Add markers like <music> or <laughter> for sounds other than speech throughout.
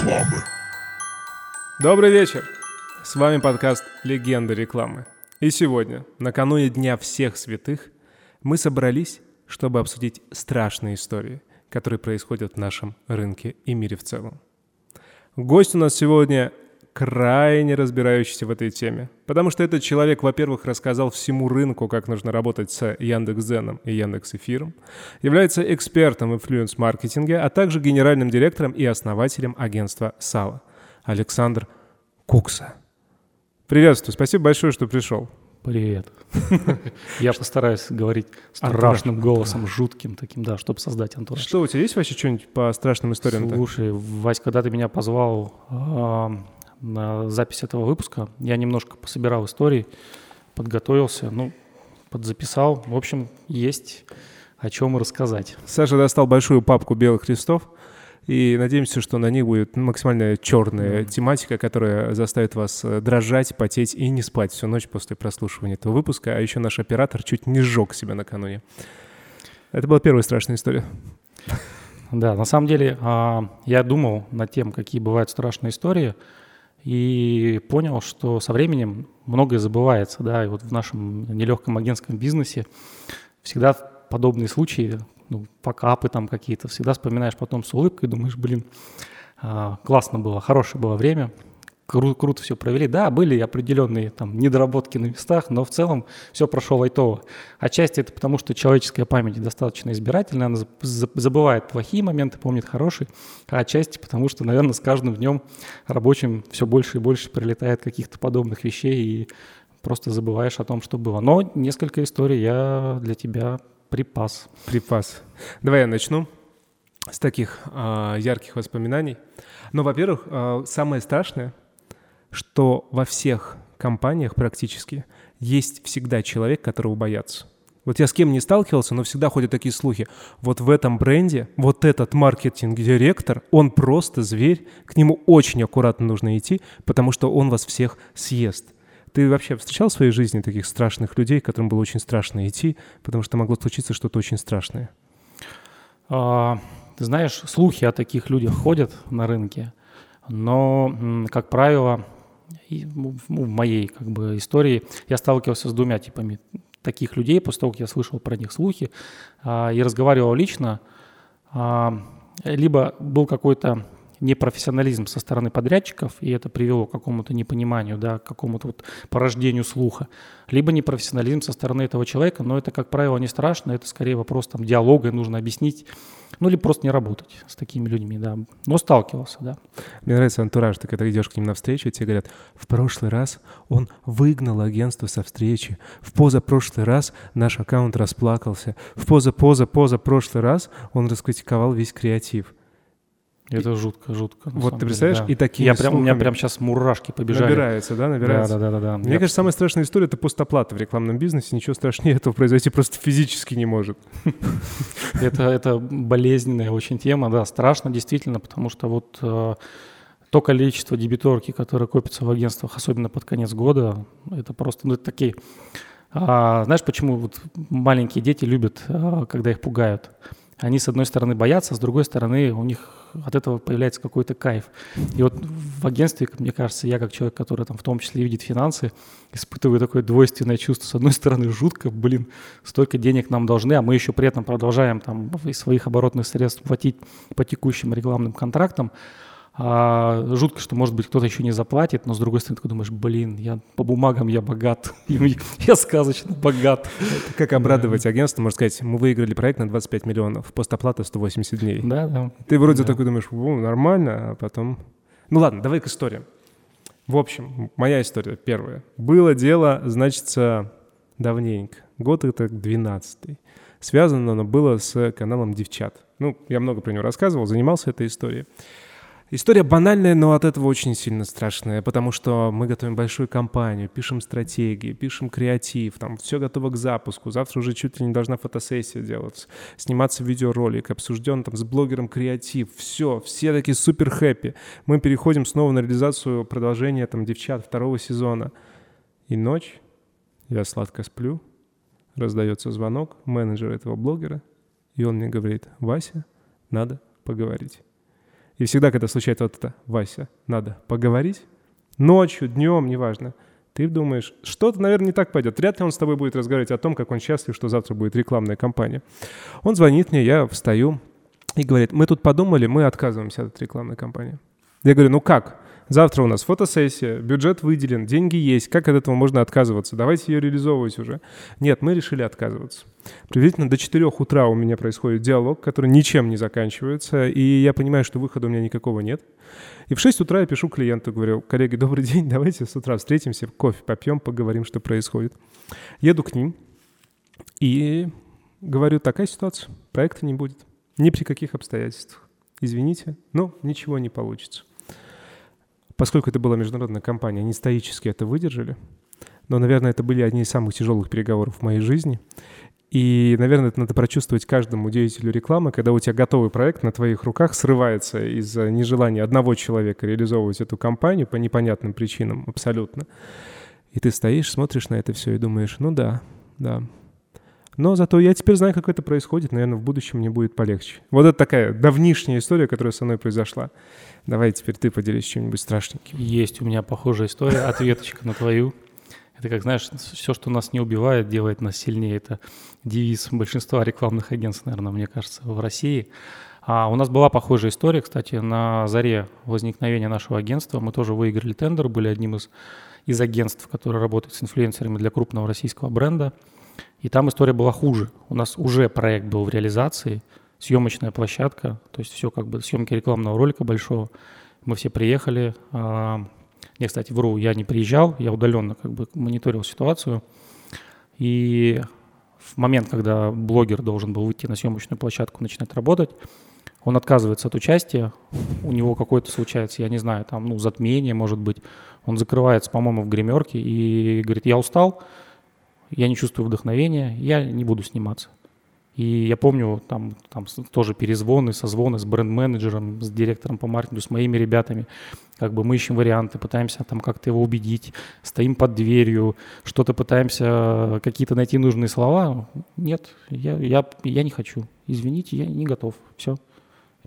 рекламы. Добрый вечер! С вами подкаст «Легенда рекламы». И сегодня, накануне Дня всех святых, мы собрались, чтобы обсудить страшные истории, которые происходят в нашем рынке и мире в целом. Гость у нас сегодня крайне разбирающийся в этой теме. Потому что этот человек, во-первых, рассказал всему рынку, как нужно работать с Яндекс.Зеном и Яндекс.Эфиром, является экспертом в инфлюенс-маркетинге, а также генеральным директором и основателем агентства САЛА. Александр Кукса. Приветствую, спасибо большое, что пришел. Привет. <laughs> Я постараюсь говорить страшным голосом, жутким таким, да, чтобы создать антураж. Что, у тебя есть вообще что-нибудь по страшным историям? Слушай, Вась, когда ты меня позвал на запись этого выпуска. Я немножко пособирал истории, подготовился, ну, подзаписал. В общем, есть о чем рассказать. Саша достал большую папку белых листов, и надеемся, что на них будет максимально черная mm. тематика, которая заставит вас э, дрожать, потеть и не спать всю ночь после прослушивания этого выпуска. А еще наш оператор чуть не сжег себя накануне. Это была первая страшная история. Да, на самом деле а, я думал над тем, какие бывают страшные истории – и понял, что со временем многое забывается, да, и вот в нашем нелегком агентском бизнесе всегда подобные случаи, ну, покапы там какие-то, всегда вспоминаешь потом с улыбкой, думаешь, блин, а, классно было, хорошее было время, кру- круто все провели. Да, были определенные там недоработки на местах, но в целом все прошло лайтово. Отчасти это потому, что человеческая память достаточно избирательная, она забывает плохие моменты, помнит хорошие, а отчасти потому, что, наверное, с каждым днем рабочим все больше и больше прилетает каких-то подобных вещей, и просто забываешь о том, что было. Но несколько историй я для тебя припас. Припас. Давай я начну с таких э, ярких воспоминаний. Ну, во-первых, э, самое страшное что во всех компаниях практически есть всегда человек, которого боятся. Вот я с кем не сталкивался, но всегда ходят такие слухи. Вот в этом бренде, вот этот маркетинг-директор, он просто зверь, к нему очень аккуратно нужно идти, потому что он вас всех съест. Ты вообще встречал в своей жизни таких страшных людей, которым было очень страшно идти, потому что могло случиться что-то очень страшное? А, ты знаешь, слухи о таких людях ходят на рынке, но, как правило, и в моей как бы истории я сталкивался с двумя типами таких людей после того, как я слышал про них слухи а, и разговаривал лично. А, либо был какой-то непрофессионализм со стороны подрядчиков, и это привело к какому-то непониманию, да, к какому-то вот порождению слуха, либо непрофессионализм со стороны этого человека, но это, как правило, не страшно, это скорее вопрос там диалога, нужно объяснить, ну или просто не работать с такими людьми, да, но сталкивался, да. Мне нравится антураж, ты когда идешь к ним навстречу, и тебе говорят, в прошлый раз он выгнал агентство со встречи, в позапрошлый раз наш аккаунт расплакался, в поза-поза-поза прошлый раз он раскритиковал весь креатив. Это жутко, жутко. Вот ты представляешь, да. и такие Я прям, у меня прям сейчас мурашки побежали. Набирается, да, набирается? Да, да, да. да, да. Мне Я... кажется, самая страшная история — это постоплата в рекламном бизнесе. Ничего страшнее этого произойти просто физически не может. <laughs> Это, это болезненная очень тема, да, страшно действительно, потому что вот э, то количество дебиторки, которое копится в агентствах, особенно под конец года, это просто, ну, это такие... А, знаешь, почему вот маленькие дети любят, а, когда их пугают? Они, с одной стороны, боятся, с другой стороны, у них от этого появляется какой-то кайф. И вот в агентстве, мне кажется, я как человек, который там в том числе видит финансы, испытываю такое двойственное чувство. С одной стороны, жутко, блин, столько денег нам должны, а мы еще при этом продолжаем там из своих оборотных средств платить по текущим рекламным контрактам. А, жутко, что, может быть, кто-то еще не заплатит, но с другой стороны, ты думаешь, блин, я по бумагам я богат, <laughs> я сказочно богат. Как обрадовать агентство, можно сказать, мы выиграли проект на 25 миллионов, постоплата 180 дней. Да, да. Ты вроде да. такой думаешь, нормально, а потом... Ну ладно, давай к истории. В общем, моя история первая. Было дело, значит, давненько. Год это 12 Связано оно было с каналом «Девчат». Ну, я много про него рассказывал, занимался этой историей. История банальная, но от этого очень сильно страшная, потому что мы готовим большую кампанию, пишем стратегии, пишем креатив, там все готово к запуску. Завтра уже чуть ли не должна фотосессия делаться, сниматься видеоролик, обсужден там с блогером креатив, все, все такие супер хэппи. Мы переходим снова на реализацию продолжения там девчат второго сезона. И ночь, я сладко сплю, раздается звонок менеджера этого блогера, и он мне говорит, Вася, надо поговорить. И всегда, когда случается вот это, Вася, надо поговорить, ночью, днем, неважно, ты думаешь, что-то, наверное, не так пойдет. Вряд ли он с тобой будет разговаривать о том, как он счастлив, что завтра будет рекламная кампания. Он звонит мне, я встаю и говорит, мы тут подумали, мы отказываемся от рекламной кампании. Я говорю, ну как? Завтра у нас фотосессия, бюджет выделен, деньги есть. Как от этого можно отказываться? Давайте ее реализовывать уже. Нет, мы решили отказываться. Приблизительно до 4 утра у меня происходит диалог, который ничем не заканчивается, и я понимаю, что выхода у меня никакого нет. И в 6 утра я пишу клиенту, говорю, коллеги, добрый день, давайте с утра встретимся, кофе попьем, поговорим, что происходит. Еду к ним и говорю, такая ситуация, проекта не будет. Ни при каких обстоятельствах. Извините, но ничего не получится. Поскольку это была международная компания, они стоически это выдержали. Но, наверное, это были одни из самых тяжелых переговоров в моей жизни. И, наверное, это надо прочувствовать каждому деятелю рекламы, когда у тебя готовый проект на твоих руках срывается из-за нежелания одного человека реализовывать эту компанию по непонятным причинам абсолютно. И ты стоишь, смотришь на это все и думаешь, ну да, да, но зато я теперь знаю, как это происходит. Наверное, в будущем мне будет полегче. Вот это такая давнишняя история, которая со мной произошла. Давай теперь ты поделись чем-нибудь страшненьким. Есть у меня похожая история, ответочка на твою. Это как, знаешь, все, что нас не убивает, делает нас сильнее. Это девиз большинства рекламных агентств, наверное, мне кажется, в России. А у нас была похожая история, кстати, на заре возникновения нашего агентства. Мы тоже выиграли тендер, были одним из, из агентств, которые работают с инфлюенсерами для крупного российского бренда. И там история была хуже. У нас уже проект был в реализации, съемочная площадка, то есть все как бы съемки рекламного ролика большого. Мы все приехали. А, я, кстати, вру, я не приезжал, я удаленно как бы мониторил ситуацию. И в момент, когда блогер должен был выйти на съемочную площадку, начинать работать, он отказывается от участия, у него какое-то случается, я не знаю, там, ну, затмение, может быть. Он закрывается, по-моему, в гримерке и говорит, я устал, я не чувствую вдохновения, я не буду сниматься. И я помню там, там тоже перезвоны, созвоны с бренд-менеджером, с директором по маркетингу, с моими ребятами. Как бы мы ищем варианты, пытаемся там как-то его убедить, стоим под дверью, что-то пытаемся, какие-то найти нужные слова. Нет, я, я, я не хочу. Извините, я не готов. Все.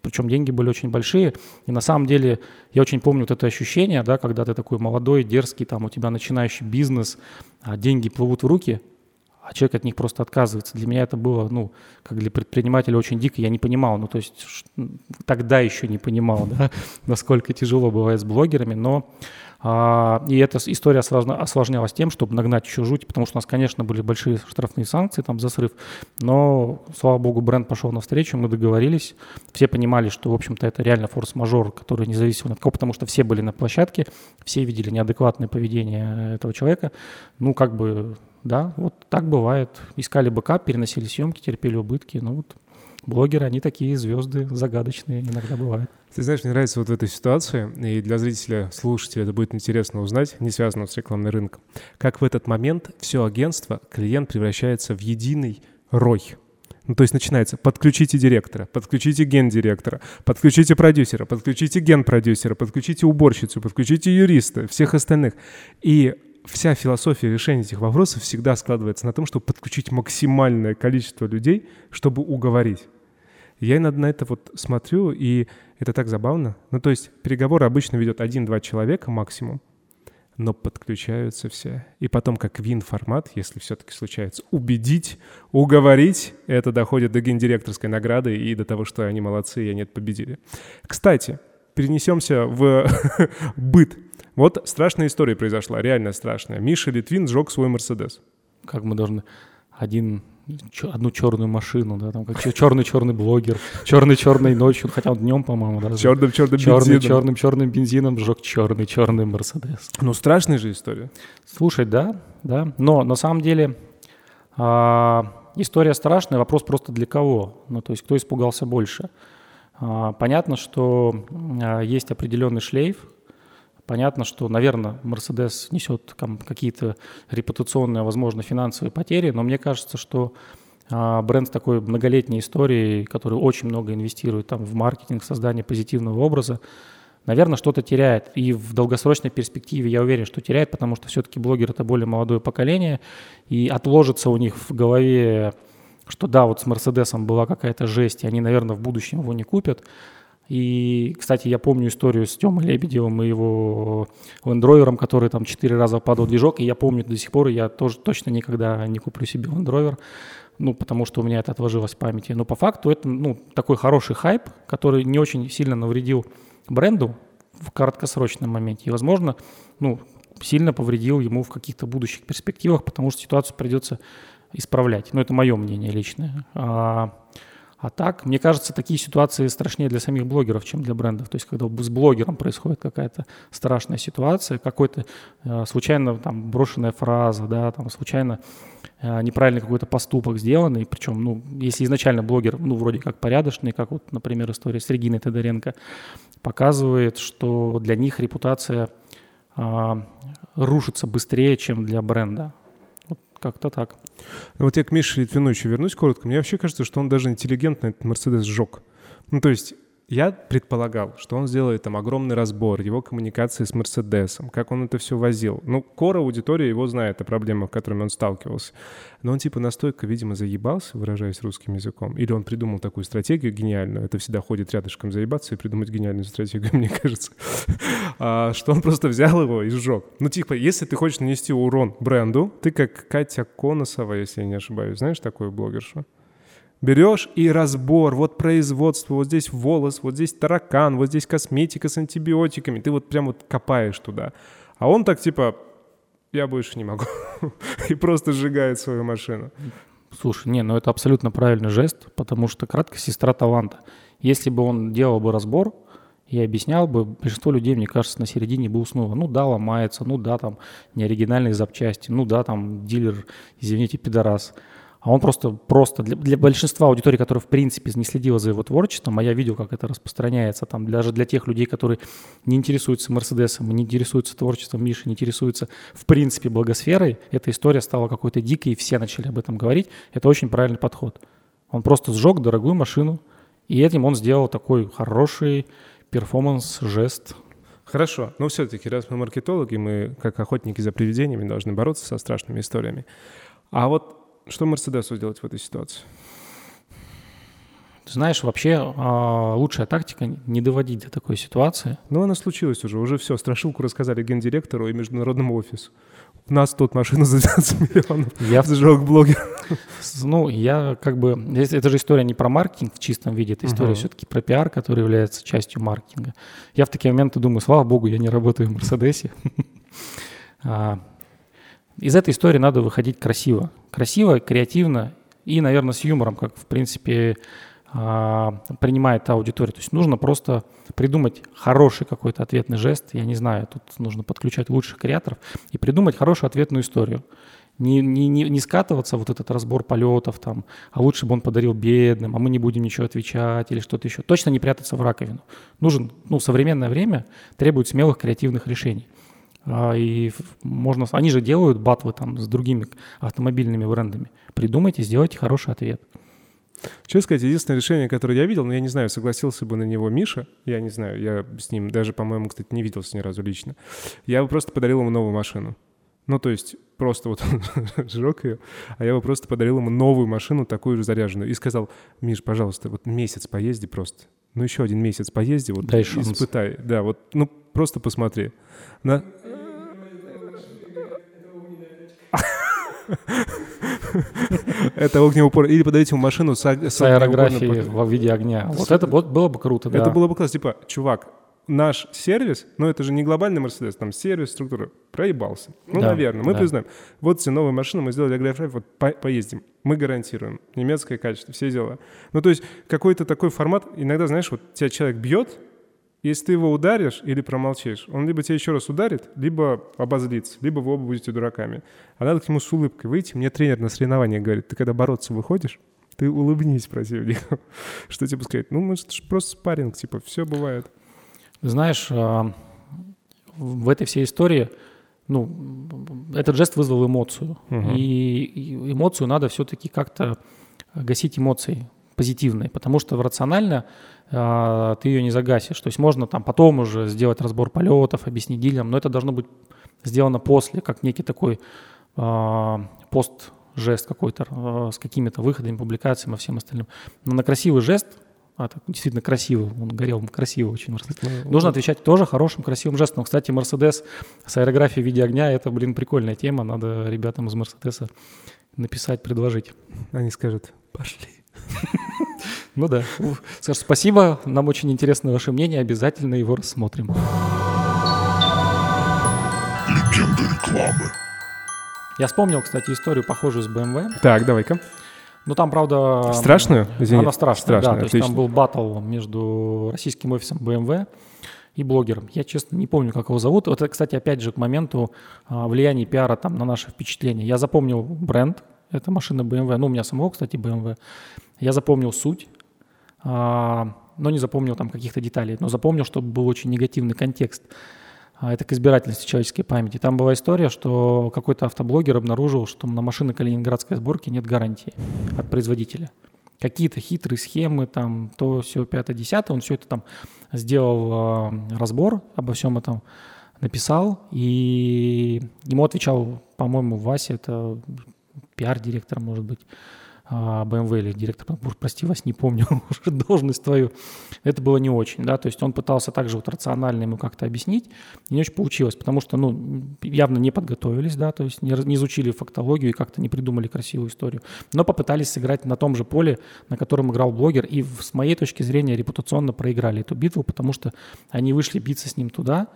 Причем деньги были очень большие. И на самом деле я очень помню вот это ощущение, да, когда ты такой молодой, дерзкий, там у тебя начинающий бизнес, а деньги плывут в руки, а человек от них просто отказывается. Для меня это было, ну, как для предпринимателя очень дико, я не понимал, ну, то есть тогда еще не понимал, да, <laughs> насколько тяжело бывает с блогерами, но и эта история осложнялась тем, чтобы нагнать еще жуть, потому что у нас, конечно, были большие штрафные санкции там за срыв, но, слава богу, бренд пошел навстречу, мы договорились, все понимали, что, в общем-то, это реально форс-мажор, который не зависел от кого, потому что все были на площадке, все видели неадекватное поведение этого человека, ну, как бы, да, вот так бывает. Искали бэкап, переносили съемки, терпели убытки, ну вот блогеры, они такие звезды загадочные иногда бывают. Ты знаешь, мне нравится вот в этой ситуации, и для зрителя, слушателя это будет интересно узнать, не связано с рекламным рынком, как в этот момент все агентство, клиент превращается в единый рой. Ну, то есть начинается «подключите директора», «подключите гендиректора», «подключите продюсера», «подключите генпродюсера», «подключите уборщицу», «подключите юриста», всех остальных. И вся философия решения этих вопросов всегда складывается на том, чтобы подключить максимальное количество людей, чтобы уговорить. Я иногда на это вот смотрю, и это так забавно. Ну, то есть переговоры обычно ведет один-два человека максимум, но подключаются все. И потом, как вин-формат, если все-таки случается, убедить, уговорить, это доходит до гендиректорской награды и до того, что они молодцы, и они это победили. Кстати, перенесемся в <laughs> быт. Вот страшная история произошла, реально страшная. Миша Литвин сжег свой Мерседес. Как мы должны... Один одну черную машину, да, там как черный-черный блогер, черный-черной ночью, хотя он днем, по-моему, да. Черным-черным бензином. Черным-черным бензином сжег черный-черный Мерседес. Ну, страшная же история. Слушай, да, да, но на самом деле а, история страшная, вопрос просто для кого, ну, то есть кто испугался больше. А, понятно, что а, есть определенный шлейф, Понятно, что, наверное, Mercedes несет какие-то репутационные, возможно, финансовые потери, но мне кажется, что а, бренд с такой многолетней историей, который очень много инвестирует там, в маркетинг, создание позитивного образа, наверное, что-то теряет. И в долгосрочной перспективе я уверен, что теряет, потому что все-таки блогер — это более молодое поколение, и отложится у них в голове, что да, вот с Мерседесом была какая-то жесть, и они, наверное, в будущем его не купят. И, кстати, я помню историю с Тёмой Лебедевым и его лендровером, который там четыре раза падал движок, и я помню до сих пор, я тоже точно никогда не куплю себе лендровер, ну, потому что у меня это отложилось в памяти. Но по факту это, ну, такой хороший хайп, который не очень сильно навредил бренду в краткосрочном моменте. И, возможно, ну, сильно повредил ему в каких-то будущих перспективах, потому что ситуацию придется исправлять. Но это мое мнение личное. А, так, мне кажется, такие ситуации страшнее для самих блогеров, чем для брендов. То есть, когда с блогером происходит какая-то страшная ситуация, какой-то э, случайно там брошенная фраза, да, там случайно э, неправильный какой-то поступок сделанный, причем, ну, если изначально блогер, ну, вроде как порядочный, как вот, например, история с Региной Тодоренко, показывает, что для них репутация э, рушится быстрее, чем для бренда. Вот как-то так. Вот я к Мише Литвину еще вернусь коротко. Мне вообще кажется, что он даже интеллигентно этот Мерседес сжег. Ну, то есть я предполагал, что он сделает там огромный разбор его коммуникации с Мерседесом, как он это все возил. Ну, кора аудитория его знает о проблемах, с которыми он сталкивался. Но он типа настолько, видимо, заебался, выражаясь русским языком. Или он придумал такую стратегию гениальную. Это всегда ходит рядышком заебаться и придумать гениальную стратегию, <laughs> мне кажется. <laughs> А, что он просто взял его и сжег. Ну, типа, если ты хочешь нанести урон бренду, ты как Катя Коносова, если я не ошибаюсь. Знаешь такую блогершу? Берешь и разбор, вот производство, вот здесь волос, вот здесь таракан, вот здесь косметика с антибиотиками. Ты вот прям вот копаешь туда. А он так типа, я больше не могу. <laughs> и просто сжигает свою машину. Слушай, не, ну это абсолютно правильный жест, потому что кратко сестра таланта. Если бы он делал бы разбор, и объяснял бы, большинство людей, мне кажется, на середине бы уснуло. Ну да, ломается, ну да, там неоригинальные запчасти, ну да, там дилер, извините, пидорас а он просто, просто для, для большинства аудитории, которая в принципе не следила за его творчеством, а я видел, как это распространяется, там даже для тех людей, которые не интересуются Мерседесом, не интересуются творчеством Миши, не интересуются в принципе благосферой, эта история стала какой-то дикой, и все начали об этом говорить. Это очень правильный подход. Он просто сжег дорогую машину, и этим он сделал такой хороший перформанс, жест, Хорошо, но все-таки, раз мы маркетологи, мы, как охотники за привидениями, должны бороться со страшными историями. А вот что Мерседесу делать в этой ситуации? Знаешь, вообще а, лучшая тактика не доводить до такой ситуации. Ну, она случилась уже, уже все. Страшилку рассказали гендиректору и международному офису. У нас тут машина за 12 миллионов. Я сжег блогер. Ну, я как бы... Это же история не про маркетинг в чистом виде, это история uh-huh. все-таки про пиар, который является частью маркетинга. Я в такие моменты думаю, слава богу, я не работаю в Мерседесе. <laughs> А, из этой истории надо выходить красиво. Красиво, креативно и, наверное, с юмором, как, в принципе, а, принимает аудитория. То есть нужно просто придумать хороший какой-то ответный жест. Я не знаю, тут нужно подключать лучших креаторов и придумать хорошую ответную историю. Не, не, не, не скатываться вот этот разбор полетов там, а лучше бы он подарил бедным, а мы не будем ничего отвечать или что-то еще. Точно не прятаться в раковину. Нужен, ну, современное время требует смелых креативных решений. А, и можно, они же делают батлы там с другими автомобильными брендами. Придумайте, сделайте хороший ответ. Честно сказать, единственное решение, которое я видел, но я не знаю, согласился бы на него Миша, я не знаю, я с ним даже, по-моему, кстати, не виделся ни разу лично. Я бы просто подарил ему новую машину. Ну, то есть просто вот <laughs> он сжег ее, а я бы просто подарил ему новую машину, такую же заряженную, и сказал, Миш, пожалуйста, вот месяц поезди просто, ну еще один месяц поезди, вот Дай испытай, да, вот, ну просто посмотри. На... <laughs> Это огнеупор. Или подарите ему машину с, с аэрографией в виде огня. Вот это вот было бы круто, Это было бы классно. Типа, чувак, наш сервис, ну это же не глобальный Мерседес, там сервис, структура, проебался. Ну, да, наверное, мы да. признаем. Вот все новые машины, мы сделали агрофрай, вот по поездим. Мы гарантируем. Немецкое качество, все дела. Ну, то есть какой-то такой формат, иногда, знаешь, вот тебя человек бьет, если ты его ударишь или промолчишь, он либо тебя еще раз ударит, либо обозлится, либо вы оба будете дураками. А надо к нему с улыбкой выйти. Мне тренер на соревнования говорит, ты когда бороться выходишь, ты улыбнись противнику. <laughs> Что типа сказать? Ну, может, просто спарринг, типа, все бывает. Знаешь, а, в этой всей истории, ну, этот жест вызвал эмоцию. Угу. И эмоцию надо все-таки как-то гасить эмоцией позитивной, потому что рационально э, ты ее не загасишь. То есть можно там потом уже сделать разбор полетов, объяснить дилерам, но это должно быть сделано после, как некий такой э, пост жест какой-то э, с какими-то выходами, публикациями и всем остальным. Но на красивый жест а так действительно красиво, он горел красиво очень Мерседес. Ну, Нужно отвечать тоже хорошим, красивым жестом. Кстати, Мерседес с аэрографией в виде огня, это, блин, прикольная тема, надо ребятам из Мерседеса написать, предложить. Они скажут, пошли. <laughs> Ну да. Саш, спасибо, нам очень интересно ваше мнение, обязательно его рассмотрим. Легенда рекламы. Я вспомнил, кстати, историю похожую с BMW. Так, давай-ка. Ну там, правда... Страшную? Извини. Она страшная, страшная да. То есть там был батл между российским офисом BMW и блогером. Я, честно, не помню, как его зовут. Вот это, кстати, опять же, к моменту а, влияния пиара там на наше впечатление. Я запомнил бренд, это машина BMW. Ну, у меня самого, кстати, BMW. Я запомнил суть, а, но не запомнил там каких-то деталей. Но запомнил, что был очень негативный контекст. А, это к избирательности человеческой памяти. Там была история, что какой-то автоблогер обнаружил, что на машины калининградской сборки нет гарантии от производителя. Какие-то хитрые схемы, там, то все, пятое, десятое. Он все это там сделал э, разбор обо всем этом, написал, и ему отвечал, по-моему, Вася, это пиар-директор, может быть, BMW а, или директор, прости вас, не помню <laughs> уже должность твою, это было не очень, да, то есть он пытался также вот рационально ему как-то объяснить, не очень получилось, потому что, ну, явно не подготовились, да, то есть не, не изучили фактологию и как-то не придумали красивую историю, но попытались сыграть на том же поле, на котором играл блогер, и с моей точки зрения репутационно проиграли эту битву, потому что они вышли биться с ним туда,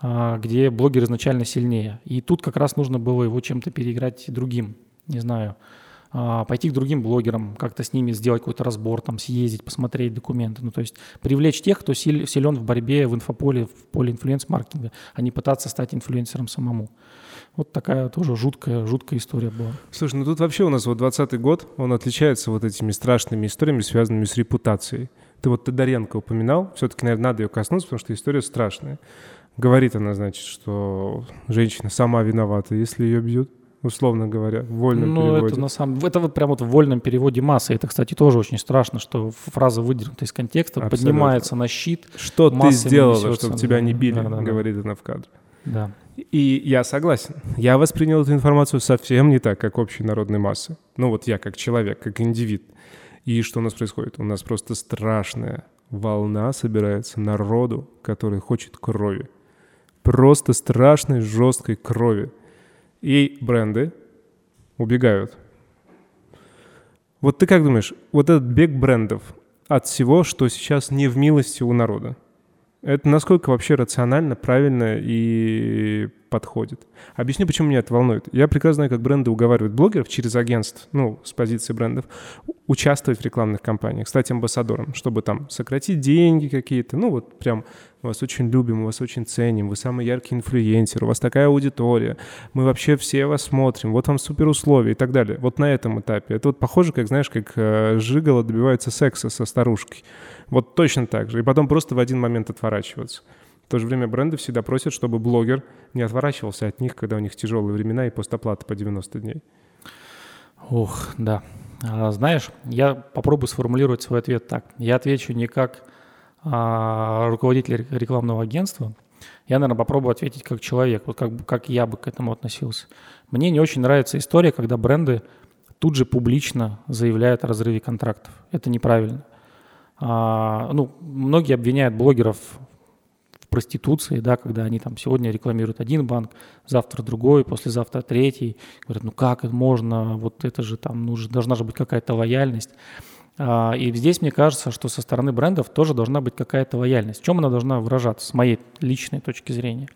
а, где блогер изначально сильнее, и тут как раз нужно было его чем-то переиграть другим, не знаю, пойти к другим блогерам, как-то с ними сделать какой-то разбор, там, съездить, посмотреть документы. Ну, то есть привлечь тех, кто силен в борьбе в инфополе, в поле инфлюенс-маркетинга, а не пытаться стать инфлюенсером самому. Вот такая тоже жуткая, жуткая история была. Слушай, ну тут вообще у нас вот 20 год, он отличается вот этими страшными историями, связанными с репутацией. Ты вот Тодоренко упоминал, все-таки, наверное, надо ее коснуться, потому что история страшная. Говорит она, значит, что женщина сама виновата, если ее бьют условно говоря, в вольном ну, переводе. это на самом это вот прямо вот в вольном переводе масса. Это, кстати, тоже очень страшно, что фраза выдернута из контекста, Абсолютно. поднимается на щит. Что ты сделала, чтобы тебя не били, да, да, говорит да. она в кадре. Да. И я согласен. Я воспринял эту информацию совсем не так, как общей народной массы. Ну вот я как человек, как индивид. И что у нас происходит? У нас просто страшная волна собирается народу, который хочет крови. Просто страшной, жесткой крови и бренды убегают. Вот ты как думаешь, вот этот бег брендов от всего, что сейчас не в милости у народа, это насколько вообще рационально, правильно и подходит. Объясню, почему меня это волнует. Я прекрасно знаю, как бренды уговаривают блогеров через агентств, ну, с позиции брендов, участвовать в рекламных кампаниях, стать амбассадором, чтобы там сократить деньги какие-то. Ну, вот прям мы вас очень любим, мы вас очень ценим, вы самый яркий инфлюенсер, у вас такая аудитория, мы вообще все вас смотрим, вот вам супер условия и так далее. Вот на этом этапе. Это вот похоже, как, знаешь, как э, Жигало добивается секса со старушкой. Вот точно так же. И потом просто в один момент отворачиваться. В то же время бренды всегда просят, чтобы блогер не отворачивался от них, когда у них тяжелые времена и постоплата по 90 дней. Ох, да. А, знаешь, я попробую сформулировать свой ответ так. Я отвечу не как а, руководитель рекламного агентства. Я, наверное, попробую ответить как человек, вот как, как я бы к этому относился. Мне не очень нравится история, когда бренды тут же публично заявляют о разрыве контрактов. Это неправильно. А, ну, многие обвиняют блогеров проституции, да, когда они там сегодня рекламируют один банк, завтра другой, послезавтра третий. Говорят, ну как это можно, вот это же там, ну, должна же быть какая-то лояльность. А, и здесь мне кажется, что со стороны брендов тоже должна быть какая-то лояльность. В чем она должна выражаться, с моей личной точки зрения?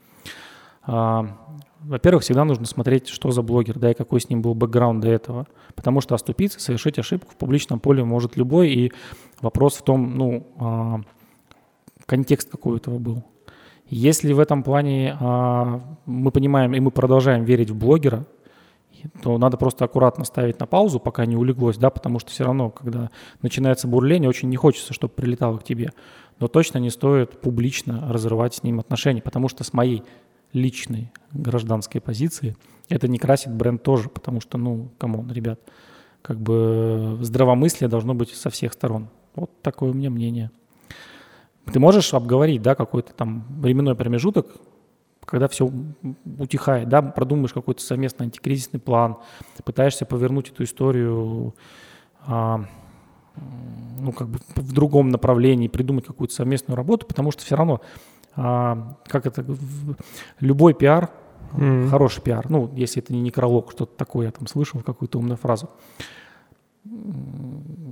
А, во-первых, всегда нужно смотреть, что за блогер, да, и какой с ним был бэкграунд до этого. Потому что оступиться, совершить ошибку в публичном поле может любой, и вопрос в том, ну, а, контекст какой у этого был. Если в этом плане а, мы понимаем и мы продолжаем верить в блогера, то надо просто аккуратно ставить на паузу, пока не улеглось, да, потому что все равно, когда начинается бурление, очень не хочется, чтобы прилетало к тебе. Но точно не стоит публично разрывать с ним отношения, потому что с моей личной гражданской позиции это не красит бренд тоже, потому что, ну, come on, ребят, как бы здравомыслие должно быть со всех сторон. Вот такое у меня мнение. Ты можешь обговорить, да, какой-то там временной промежуток, когда все утихает, да, продумаешь какой-то совместный антикризисный план, пытаешься повернуть эту историю а, ну, как бы в другом направлении придумать какую-то совместную работу, потому что все равно, а, как это, любой пиар, mm-hmm. хороший пиар, ну, если это не некролог, что-то такое, я там слышал, какую-то умную фразу.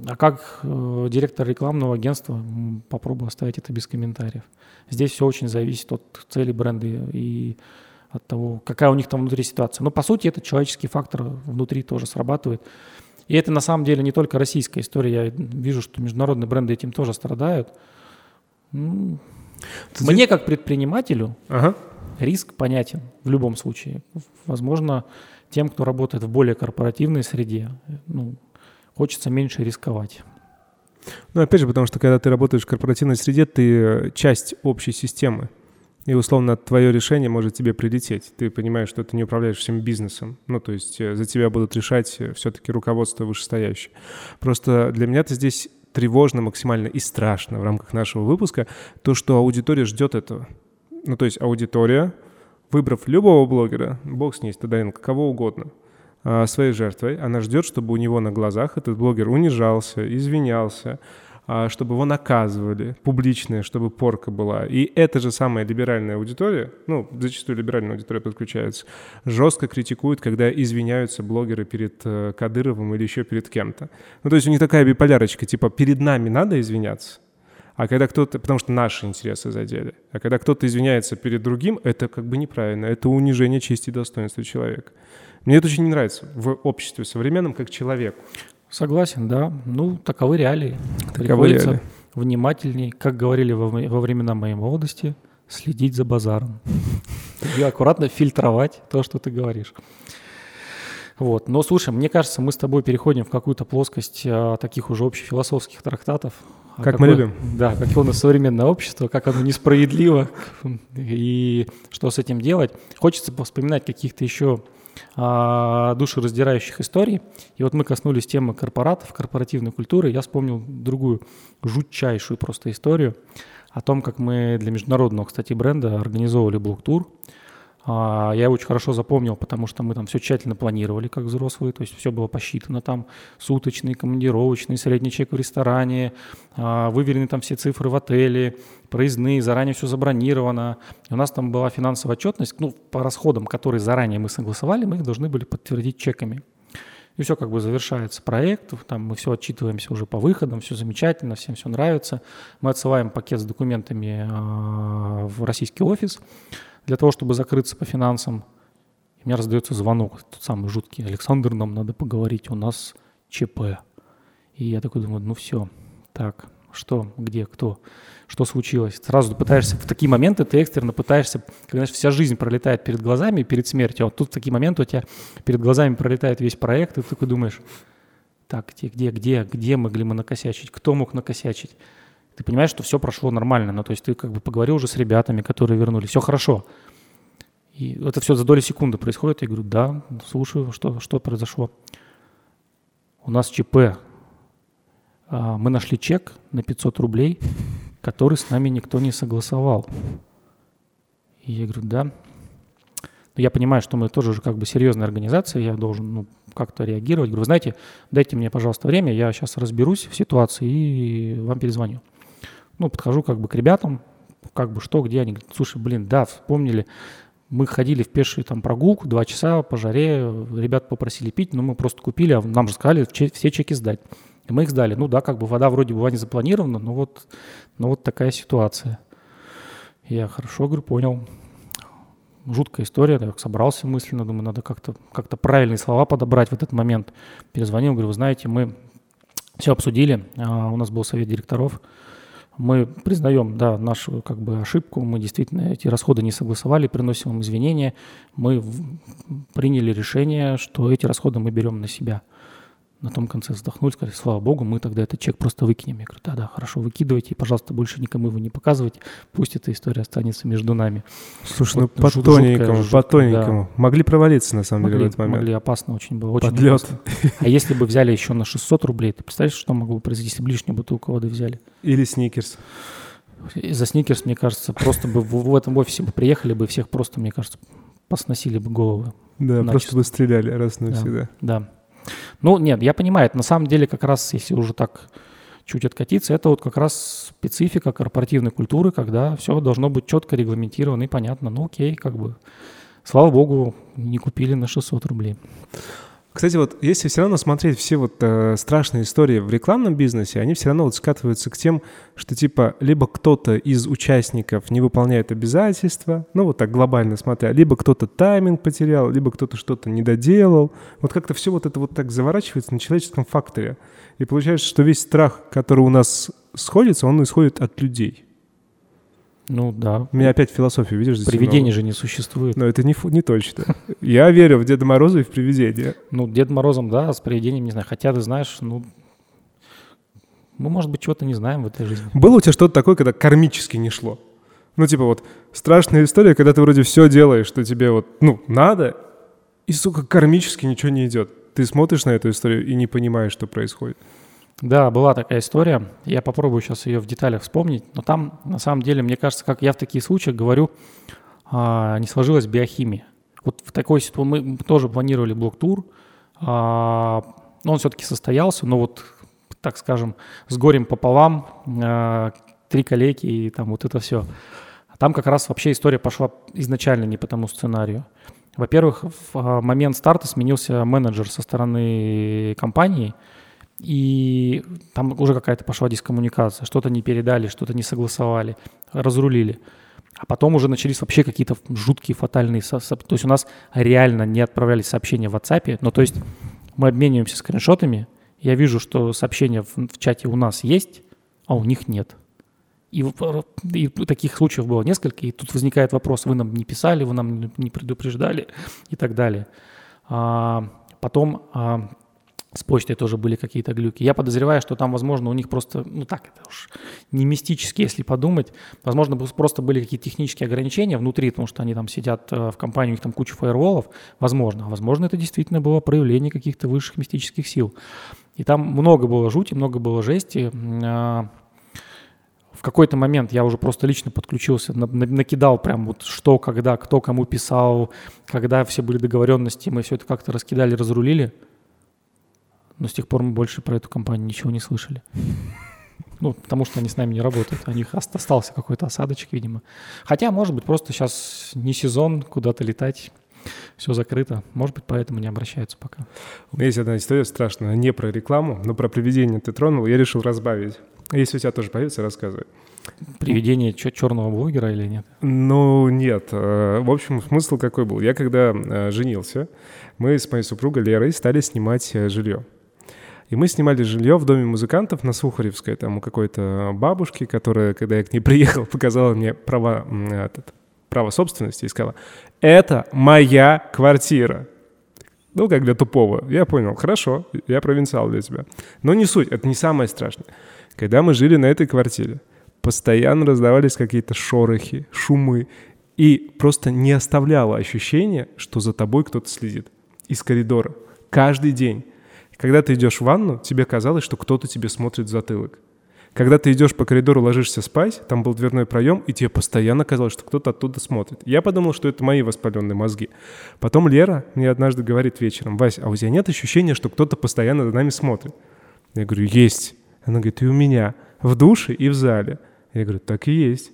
А как э, директор рекламного агентства, попробую оставить это без комментариев. Здесь все очень зависит от цели бренда и от того, какая у них там внутри ситуация. Но по сути это человеческий фактор внутри тоже срабатывает. И это на самом деле не только российская история. Я вижу, что международные бренды этим тоже страдают. Ну, мне как предпринимателю ага. риск понятен в любом случае. Возможно, тем, кто работает в более корпоративной среде, ну, хочется меньше рисковать. Ну, опять же, потому что когда ты работаешь в корпоративной среде, ты часть общей системы. И, условно, твое решение может тебе прилететь. Ты понимаешь, что ты не управляешь всем бизнесом. Ну, то есть э, за тебя будут решать э, все-таки руководство вышестоящее. Просто для меня это здесь тревожно максимально и страшно в рамках нашего выпуска то, что аудитория ждет этого. Ну, то есть аудитория, выбрав любого блогера, бог с ней, Стадаренко, кого угодно, своей жертвой, она ждет, чтобы у него на глазах этот блогер унижался, извинялся, а, чтобы его наказывали, публичная, чтобы порка была. И эта же самая либеральная аудитория, ну, зачастую либеральная аудитория подключается, жестко критикует, когда извиняются блогеры перед э, Кадыровым или еще перед кем-то. Ну, то есть у них такая биполярочка, типа, перед нами надо извиняться, а когда кто-то, потому что наши интересы задели, а когда кто-то извиняется перед другим, это как бы неправильно, это унижение чести и достоинства человека. Мне это очень не нравится в обществе современном как человеку. Согласен, да. Ну, таковы реалии. Таковы Приходится реалии. внимательней, как говорили во, во времена моей молодости, следить за базаром. И аккуратно фильтровать то, что ты говоришь. Вот. Но слушай, мне кажется, мы с тобой переходим в какую-то плоскость а, таких уже общефилософских трактатов. А как какое, мы любим. Да, какое у нас современное общество, как оно несправедливо <laughs> и что с этим делать. Хочется вспоминать каких-то еще а, душераздирающих историй. И вот мы коснулись темы корпоратов, корпоративной культуры. Я вспомнил другую жутчайшую просто историю о том, как мы для международного, кстати, бренда организовывали блок-тур. Я его очень хорошо запомнил, потому что мы там все тщательно планировали, как взрослые, то есть все было посчитано там, суточный, командировочный, средний чек в ресторане, а, выверены там все цифры в отеле, проездные, заранее все забронировано. И у нас там была финансовая отчетность, ну, по расходам, которые заранее мы согласовали, мы их должны были подтвердить чеками. И все как бы завершается проект, там мы все отчитываемся уже по выходам, все замечательно, всем все нравится. Мы отсылаем пакет с документами а, в российский офис, для того, чтобы закрыться по финансам, у меня раздается звонок, тот самый жуткий. Александр, нам надо поговорить, у нас ЧП. И я такой думаю, ну все, так, что, где, кто, что случилось. Сразу пытаешься, в такие моменты ты экстренно пытаешься, когда вся жизнь пролетает перед глазами, перед смертью, а вот тут в такие моменты у тебя перед глазами пролетает весь проект, и ты такой думаешь, так, где, где, где, где могли мы накосячить, кто мог накосячить ты понимаешь, что все прошло нормально. Ну, то есть ты как бы поговорил уже с ребятами, которые вернулись, все хорошо. И это все за доли секунды происходит. Я говорю, да, слушаю, что, что произошло. У нас ЧП. А, мы нашли чек на 500 рублей, который с нами никто не согласовал. И я говорю, да. Но я понимаю, что мы тоже уже как бы серьезная организация, я должен ну, как-то реагировать. Говорю, знаете, дайте мне, пожалуйста, время, я сейчас разберусь в ситуации и вам перезвоню. Ну, подхожу как бы к ребятам, как бы что, где они. Говорят, слушай, блин, да, вспомнили, мы ходили в пешую там прогулку, два часа по жаре, ребят попросили пить, но мы просто купили, а нам же сказали все чеки сдать. И мы их сдали. Ну да, как бы вода вроде была не запланирована, но вот, но вот такая ситуация. Я хорошо, говорю, понял. Жуткая история, я собрался мысленно, думаю, надо как-то как правильные слова подобрать в этот момент. Перезвонил, говорю, вы знаете, мы все обсудили, а у нас был совет директоров, мы признаем, да, нашу как бы ошибку, мы действительно эти расходы не согласовали, приносим им извинения, мы приняли решение, что эти расходы мы берем на себя на том конце вздохнули, сказали, слава богу, мы тогда этот чек просто выкинем. Я говорю, да-да, хорошо, выкидывайте, и, пожалуйста, больше никому его не показывайте, пусть эта история останется между нами. Слушай, вот, ну по тоненькому, по тоненькому. Да. Могли провалиться, на самом могли, деле, в этот момент. Могли, опасно очень было, очень Подлет. Опасно. А если бы взяли еще на 600 рублей, ты представляешь, что могло бы произойти, если бы лишнюю бутылку воды взяли? Или сникерс. За сникерс, мне кажется, просто бы в, в этом офисе бы приехали бы, всех просто, мне кажется, посносили бы головы. Да, начисто. просто бы стреляли раз навсегда. Да, да. Ну, нет, я понимаю, это на самом деле как раз, если уже так чуть откатиться, это вот как раз специфика корпоративной культуры, когда все должно быть четко регламентировано и понятно. Ну окей, как бы, слава богу, не купили на 600 рублей. Кстати, вот если все равно смотреть все вот э, страшные истории в рекламном бизнесе, они все равно вот скатываются к тем, что типа либо кто-то из участников не выполняет обязательства, ну вот так глобально смотря, либо кто-то тайминг потерял, либо кто-то что-то не доделал. Вот как-то все вот это вот так заворачивается на человеческом факторе. И получается, что весь страх, который у нас сходится, он исходит от людей. Ну да. У меня опять философия, видишь? Здесь Привидений же не существует. Но это не, не точно. Я верю в Деда Мороза и в привидения. Ну, Дед Морозом, да, а с привидением не знаю. Хотя ты знаешь, ну, мы, может быть, чего-то не знаем в этой жизни. Было у тебя что-то такое, когда кармически не шло? Ну, типа вот страшная история, когда ты вроде все делаешь, что тебе вот, ну, надо, и, сука, кармически ничего не идет. Ты смотришь на эту историю и не понимаешь, что происходит. Да, была такая история. Я попробую сейчас ее в деталях вспомнить. Но там, на самом деле, мне кажется, как я в таких случаях говорю, а, не сложилась биохимия. Вот в такой ситуации мы тоже планировали блок-тур. А, он все-таки состоялся, но вот, так скажем, с горем пополам, а, три коллеги и там вот это все. Там как раз вообще история пошла изначально не по тому сценарию. Во-первых, в момент старта сменился менеджер со стороны компании – и там уже какая-то пошла дискоммуникация, что-то не передали, что-то не согласовали, разрулили. А потом уже начались вообще какие-то жуткие фатальные... То есть у нас реально не отправлялись сообщения в WhatsApp, но то есть мы обмениваемся скриншотами, я вижу, что сообщения в, в чате у нас есть, а у них нет. И, и таких случаев было несколько, и тут возникает вопрос, вы нам не писали, вы нам не предупреждали и так далее. А, потом а, с почтой тоже были какие-то глюки. Я подозреваю, что там, возможно, у них просто, ну так, это уж не мистически, если подумать. Возможно, просто были какие-то технические ограничения внутри, потому что они там сидят э, в компании, у них там куча фаерволов. Возможно. А возможно, это действительно было проявление каких-то высших мистических сил. И там много было жути, много было жести. А, в какой-то момент я уже просто лично подключился, накидал прям вот что, когда, кто кому писал, когда все были договоренности, мы все это как-то раскидали, разрулили – но с тех пор мы больше про эту компанию ничего не слышали. Ну, потому что они с нами не работают. У них остался какой-то осадочек, видимо. Хотя, может быть, просто сейчас не сезон куда-то летать. Все закрыто. Может быть, поэтому не обращаются пока. У меня есть одна история страшная, не про рекламу, но про привидение ты тронул, я решил разбавить. Если у тебя тоже появится, рассказывай. Привидение черного блогера или нет? Ну, нет. Э, в общем, смысл какой был? Я когда э, женился, мы с моей супругой Лерой стали снимать э, жилье. И мы снимали жилье в доме музыкантов на Сухаревской, там у какой-то бабушки, которая, когда я к ней <laughs> приехал, показала мне права, этот, право собственности и сказала, это моя квартира. Ну, как для тупого. Я понял, хорошо, я провинциал для тебя. Но не суть, это не самое страшное. Когда мы жили на этой квартире, постоянно раздавались какие-то шорохи, шумы, и просто не оставляло ощущения, что за тобой кто-то следит из коридора. Каждый день. Когда ты идешь в ванну, тебе казалось, что кто-то тебе смотрит в затылок. Когда ты идешь по коридору, ложишься спать, там был дверной проем, и тебе постоянно казалось, что кто-то оттуда смотрит. Я подумал, что это мои воспаленные мозги. Потом Лера мне однажды говорит вечером, «Вась, а у тебя нет ощущения, что кто-то постоянно за нами смотрит?» Я говорю, «Есть». Она говорит, «И у меня. В душе и в зале». Я говорю, «Так и есть».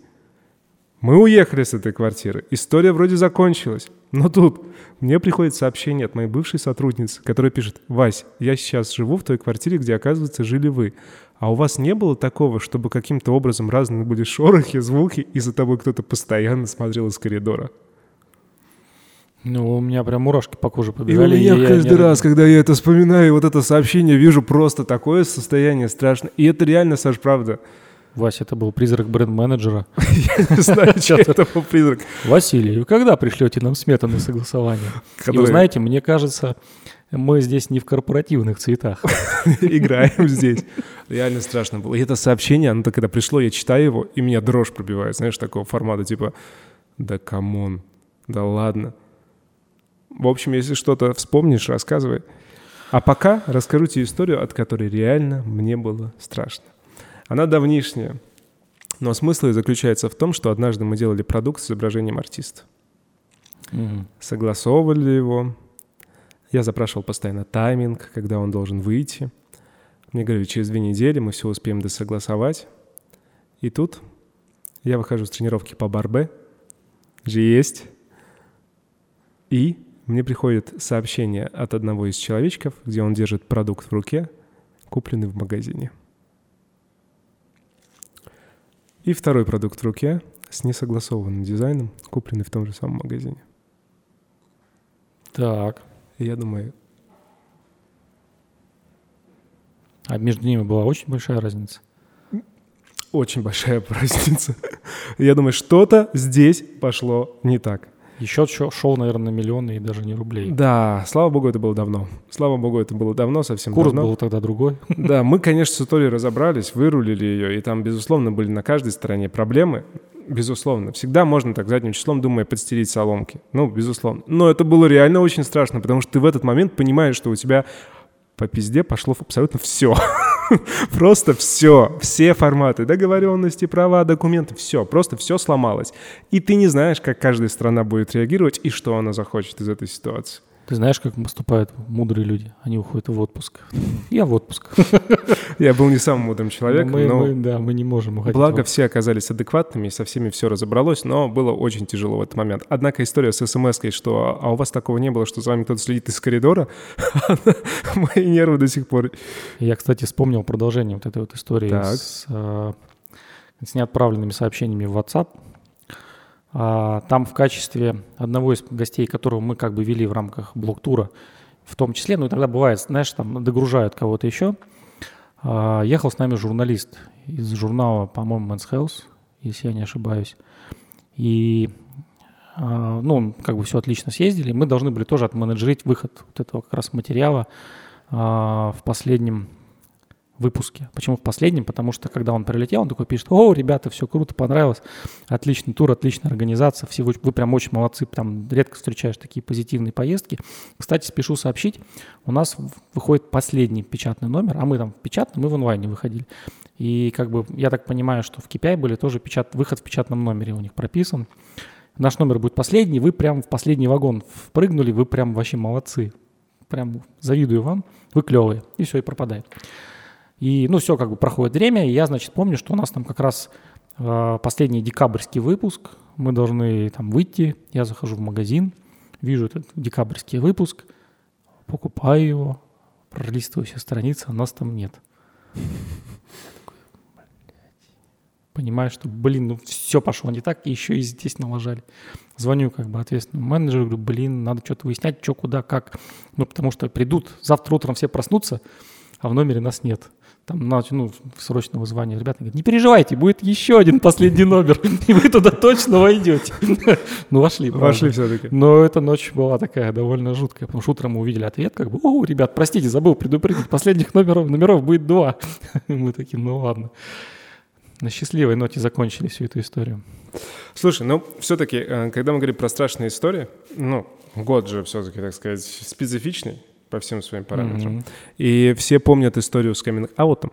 Мы уехали с этой квартиры. История вроде закончилась. Но тут мне приходит сообщение от моей бывшей сотрудницы, которая пишет, «Вась, я сейчас живу в той квартире, где, оказывается, жили вы. А у вас не было такого, чтобы каким-то образом разные были шорохи, звуки, и за тобой кто-то постоянно смотрел из коридора?» Ну, у меня прям мурашки по коже побежали. И у меня каждый я раз, когда я это вспоминаю, вот это сообщение, вижу просто такое состояние страшное. И это реально, Саш, правда. Вася, это был призрак бренд-менеджера. <laughs> Я не знаю, что это был призрак. Василий, вы когда пришлете нам сметы на согласование? И вы знаете, мне кажется, мы здесь не в корпоративных цветах. <laughs> Играем здесь. Реально страшно было. И это сообщение, оно когда пришло, я читаю его, и меня дрожь пробивает, знаешь, такого формата, типа, да come on, да ладно. В общем, если что-то вспомнишь, рассказывай. А пока расскажу тебе историю, от которой реально мне было страшно. Она давнишняя. Но смысл и заключается в том, что однажды мы делали продукт с изображением артиста. Угу. Согласовывали его. Я запрашивал постоянно тайминг, когда он должен выйти. Мне говорили, через две недели мы все успеем досогласовать. И тут я выхожу с тренировки по барбе, же есть, и мне приходит сообщение от одного из человечков, где он держит продукт в руке, купленный в магазине. И второй продукт в руке с несогласованным дизайном, купленный в том же самом магазине. Так. И я думаю, А между ними была очень большая разница. очень большая <laughs> разница. Я думаю, что-то здесь пошло не так. Счет шел, наверное, на миллионы и даже не рублей. Да, слава богу, это было давно. Слава богу, это было давно, совсем Курс давно. был тогда другой. <laughs> Да, мы, конечно, с историей разобрались, вырулили ее, и там, безусловно, были на каждой стороне проблемы. Безусловно. Всегда можно так задним числом, думая, подстелить соломки. Ну, безусловно. Но это было реально очень страшно, потому что ты в этот момент понимаешь, что у тебя по пизде пошло абсолютно все. <laughs> <laughs> Просто все, все форматы, договоренности, права, документы, все, просто все сломалось. И ты не знаешь, как каждая страна будет реагировать и что она захочет из этой ситуации. Ты знаешь, как поступают мудрые люди? Они уходят в отпуск. Я в отпуск. <laughs> Я был не самым мудрым человеком, мы, но да, мы не можем уходить. Благо, все оказались адекватными, со всеми все разобралось, но было очень тяжело в этот момент. Однако история с смс что «а у вас такого не было, что за вами кто-то следит из коридора», <laughs> мои нервы до сих пор... Я, кстати, вспомнил продолжение вот этой вот истории с, э, с неотправленными сообщениями в WhatsApp. А, Там в качестве одного из гостей, которого мы как бы вели в рамках блок-тура, в том числе, ну иногда бывает, знаешь, там догружают кого-то еще, а, ехал с нами журналист из журнала, по-моему, Men's Health, если я не ошибаюсь. И а, ну, как бы все отлично съездили. Мы должны были тоже отменеджерить выход вот этого как раз материала в последнем выпуске. Почему в последнем? Потому что когда он прилетел, он такой пишет, о, ребята, все круто, понравилось, отличный тур, отличная организация, все вы, вы прям очень молодцы, там редко встречаешь такие позитивные поездки. Кстати, спешу сообщить, у нас выходит последний печатный номер, а мы там в печатном и в онлайне выходили. И как бы я так понимаю, что в KPI были тоже печат, выход в печатном номере у них прописан. Наш номер будет последний, вы прям в последний вагон впрыгнули, вы прям вообще молодцы. Прям завидую вам, вы клевые. И все, и пропадает. И, ну, все, как бы проходит время, и я, значит, помню, что у нас там как раз э, последний декабрьский выпуск, мы должны там выйти, я захожу в магазин, вижу этот декабрьский выпуск, покупаю его, пролистываю все страницы, а нас там нет. Понимаю, что, блин, ну все пошло не так, и еще и здесь налажали. Звоню как бы ответственному менеджеру, говорю, блин, надо что-то выяснять, что, куда, как. Ну, потому что придут, завтра утром все проснутся, а в номере нас нет. Там, на- ну, срочно вызвание. Ребята говорят, не переживайте, будет еще один последний номер, <laughs> и вы туда точно войдете. <laughs> Ну, вошли. Вошли все-таки. Но эта ночь была такая довольно жуткая, потому что утром мы увидели ответ, как бы, о, ребят, простите, забыл предупредить, последних номеров, номеров будет два. <laughs> Мы такие, ну ладно. На счастливой ноте закончили всю эту историю. Слушай, ну, все-таки, когда мы говорим про страшные истории, ну, год же все-таки, так сказать, специфичный по всем своим параметрам. Мгм. И все помнят историю с каминг-аутом.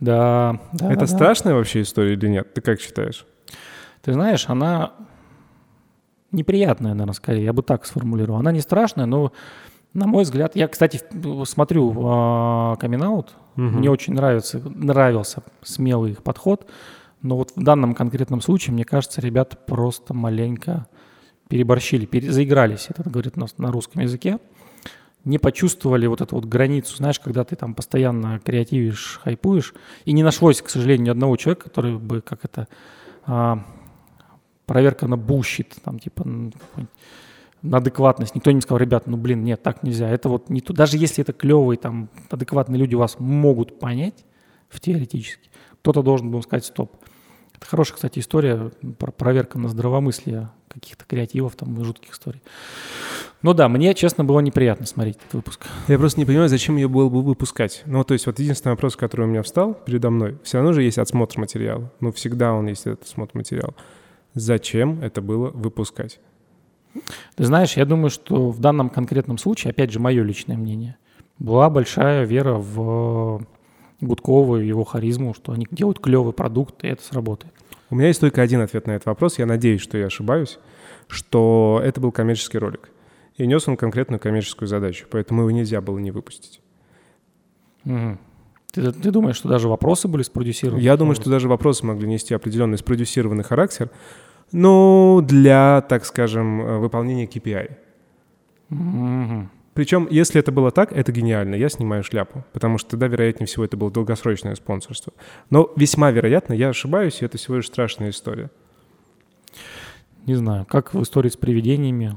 Да, да. Это да. страшная вообще история или нет? Ты как считаешь? Ты знаешь, она неприятная, наверное, скорее, я бы так сформулировал. Она не страшная, но, на мой взгляд, я, кстати, смотрю камин Мгм. мне очень нравится, нравился смелый их подход, но вот в данном конкретном случае, мне кажется, ребята просто маленько переборщили, пере- заигрались, это говорит на, на русском языке, не почувствовали вот эту вот границу, знаешь, когда ты там постоянно креативишь, хайпуешь, и не нашлось, к сожалению, ни одного человека, который бы, как это, а, проверка на бущит, там, типа, на адекватность. Никто не сказал, ребят, ну, блин, нет, так нельзя. Это вот не то. Даже если это клевые, там, адекватные люди вас могут понять, в теоретически, кто-то должен был сказать стоп. Это хорошая, кстати, история, про проверка на здравомыслие каких-то креативов, там, жутких историй. Ну да, мне, честно, было неприятно смотреть этот выпуск. Я просто не понимаю, зачем ее было бы выпускать. Ну, то есть вот единственный вопрос, который у меня встал передо мной, все равно же есть отсмотр материала. Ну, всегда он есть этот отсмотр материала. Зачем это было выпускать? Ты знаешь, я думаю, что в данном конкретном случае, опять же, мое личное мнение, была большая вера в Гудкова и его харизму, что они делают клевый продукт, и это сработает. У меня есть только один ответ на этот вопрос. Я надеюсь, что я ошибаюсь, что это был коммерческий ролик. И нес он конкретную коммерческую задачу, поэтому его нельзя было не выпустить. Мгм. Ты, ты думаешь, что даже вопросы были спродюсированы? Я думаю, что даже вопросы могли нести определенный спродюсированный характер, но для, так скажем, э, выполнения KPI. Мгм. Причем, если это было так, это гениально, я снимаю шляпу, потому что тогда, вероятнее всего, это было долгосрочное спонсорство. Но весьма вероятно, я ошибаюсь, и это всего лишь страшная история. Не знаю, как в истории с привидениями.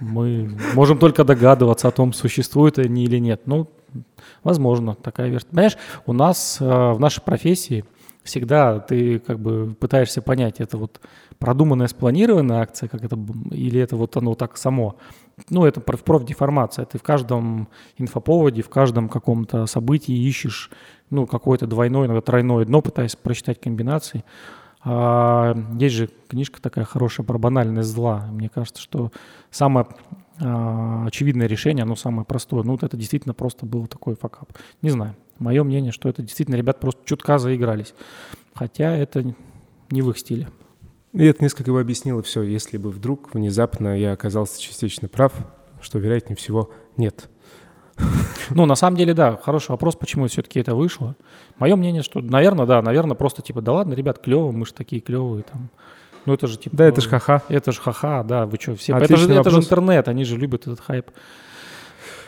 Мы можем только догадываться о том, существуют они или нет. Ну, возможно, такая версия. Понимаешь, у нас э, в нашей профессии всегда ты как бы пытаешься понять, это вот продуманная, спланированная акция, как это, или это вот оно так само. Ну, это проф- профдеформация. Ты в каждом инфоповоде, в каждом каком-то событии ищешь, ну, какое-то двойное, иногда тройное дно, пытаясь просчитать комбинации. А, есть же книжка такая хорошая про банальность зла. Мне кажется, что самое а, очевидное решение, оно самое простое. Ну, вот это действительно просто был такой факап. Не знаю. Мое мнение, что это действительно ребят просто чутка заигрались. Хотя это не в их стиле. И это несколько бы объяснило все, если бы вдруг внезапно я оказался частично прав, что, вероятнее всего, нет. Ну, на самом деле, да, хороший вопрос, почему все-таки это вышло. Мое мнение, что, наверное, да, наверное, просто типа, да ладно, ребят, клево, мы же такие клевые там. Ну, это же типа... Да, это ж ха-ха. Это же ха-ха, да, вы что, все... Это же, это же вопрос. интернет, они же любят этот хайп.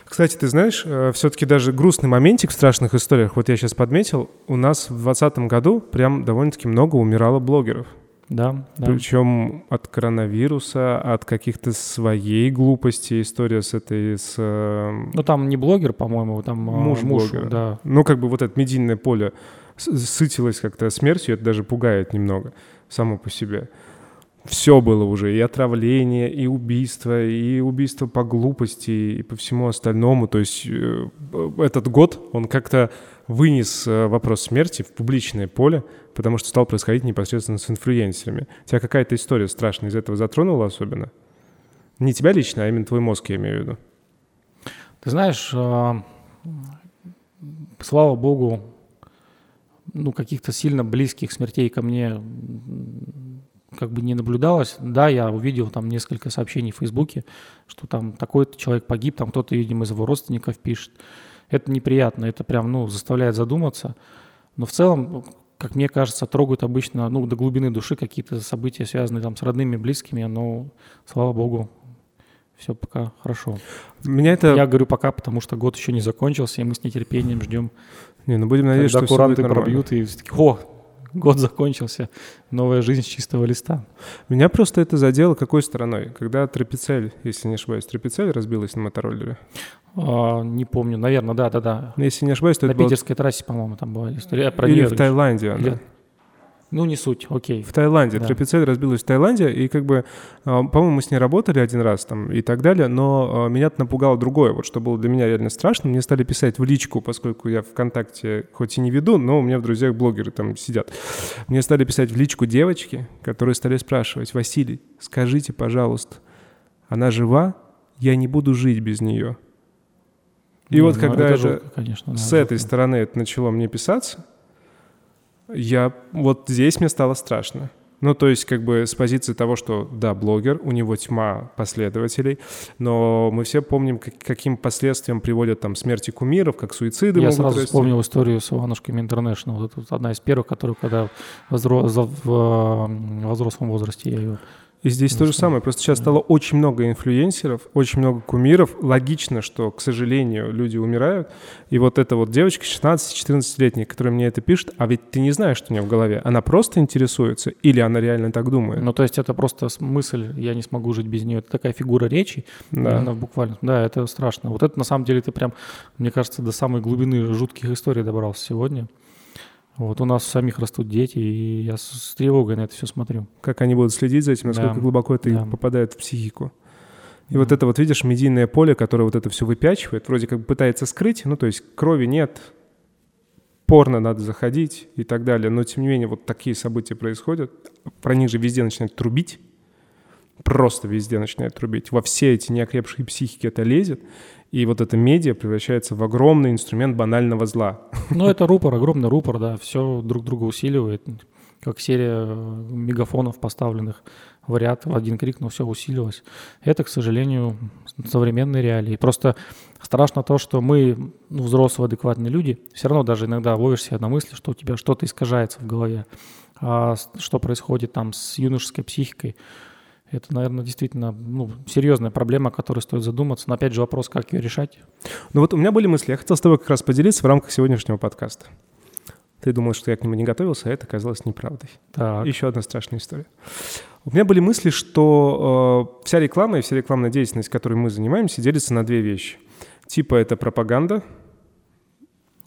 Кстати, ты знаешь, все-таки даже грустный моментик в страшных историях, вот я сейчас подметил, у нас в 2020 году прям довольно-таки много умирало блогеров. Да, да. Причем от коронавируса, от каких-то своей глупости. История с этой, с... э, Ну, там не блогер, по-моему, там а, Муж муж, блогера. да. Ну, как бы вот это медийное поле сытилось как-то смертью, это даже пугает немного само по себе. Все было уже, и отравление, и убийство, и убийство по глупости, и по всему остальному. То есть э, этот год, он как-то вынес э, вопрос смерти в публичное поле, потому что стал происходить непосредственно с инфлюенсерами. Тебя какая-то история страшная из этого затронула особенно? Не тебя лично, а именно твой мозг, я имею в виду. Ты знаешь, а, слава богу, ну, каких-то сильно близких смертей ко мне как бы не наблюдалось. Да, я увидел там несколько сообщений в Фейсбуке, что там такой-то человек погиб, там кто-то, видимо, из его родственников пишет. Это неприятно, это прям, ну, заставляет задуматься. Но в целом, как мне кажется, трогают обычно, ну, до глубины души какие-то события, связанные там с родными, близкими, но, слава богу, все пока хорошо. Меня это... Я говорю пока, потому что год еще не закончился, и мы с нетерпением ждем, Не, ну будем надеяться, что всё будет нормально. пробьют, и все таки о, год закончился, новая жизнь с чистого листа. Меня просто это задело какой стороной? Когда Тропицель, если не ошибаюсь, Тропицель разбилась на мотороллере. А, не помню, наверное, да-да-да. Если не ошибаюсь, то На это было... питерской трассе, по-моему, там была история. Про Или в? Таиланде она. Или- Ну, не суть, окей. В Таиланде. Да. Тропицель разбилась в Таиланде, и как бы, а, по-моему, мы с ней работали один раз там и так далее, но а, меня-то напугало другое, вот что было для меня реально страшно. Мне стали писать в личку, поскольку я ВКонтакте хоть и не веду, но у меня в друзьях блогеры там сидят. Мне стали писать в личку девочки, которые стали спрашивать, Василий, скажите, пожалуйста, она жива? Я не буду жить без нее. И Не, вот ну, когда это, жутко, конечно, да, с этой жутко. стороны это начало мне писаться, я вот здесь мне стало страшно. Ну, то есть, как бы с позиции того, что, да, блогер, у него тьма последователей, но мы все помним, как- каким последствиям приводят там смерти кумиров, как суициды Я сразу расти. вспомнил историю с Иванушками Интернешнл. Вот это одна из первых, которую, когда возро- за- в во взрослом возрасте я ее... И здесь то же самое. Просто сейчас стало очень много инфлюенсеров, очень много кумиров. Логично, что, к сожалению, люди умирают. И вот эта вот девочка 16-14-летняя, которая мне это пишет, а ведь ты не знаешь, что у нее в голове. Она просто интересуется или она реально так думает? Ну, то есть это просто мысль, я не смогу жить без нее. Это такая фигура речи, Да. В буквально. Да, это страшно. Вот это на самом деле ты прям, мне кажется, до самой глубины жутких историй добрался сегодня. Вот у нас самих растут дети, и я с, тревогой на это все смотрю. как они будут следить за этим, насколько Да, глубоко это да. попадает в психику. И вот это вот, видишь, медийное поле, которое вот это все выпячивает, вроде как пытается скрыть, ну, то есть крови нет, порно надо заходить и так далее, но тем не менее вот такие события происходят, про них же везде начинают трубить, просто везде начинают трубить, во все эти неокрепшие психики это лезет, и вот это медиа превращается в огромный инструмент банального зла. <laughs> Ну, это рупор, огромный рупор, да, все друг друга усиливает. как серия мегафонов, поставленных в ряд, в один крик, но все усилилось. Это, к сожалению, современные реалии. Просто страшно то, что мы, ну, взрослые, адекватные люди, все равно даже иногда ловишь себя на мысли, что у тебя что-то искажается в голове. А что происходит там с юношеской психикой, это, наверное, действительно ну, серьезная проблема, о которой стоит задуматься. Но опять же вопрос, как ее решать. Ну вот у меня были мысли. Я хотел с тобой как раз поделиться в рамках сегодняшнего подкаста. Ты думал, что я к нему не готовился, а это оказалось неправдой. Так. Еще одна страшная история. У меня были мысли, что э, вся реклама и вся рекламная деятельность, которой мы занимаемся, делится на две вещи. Типа это пропаганда.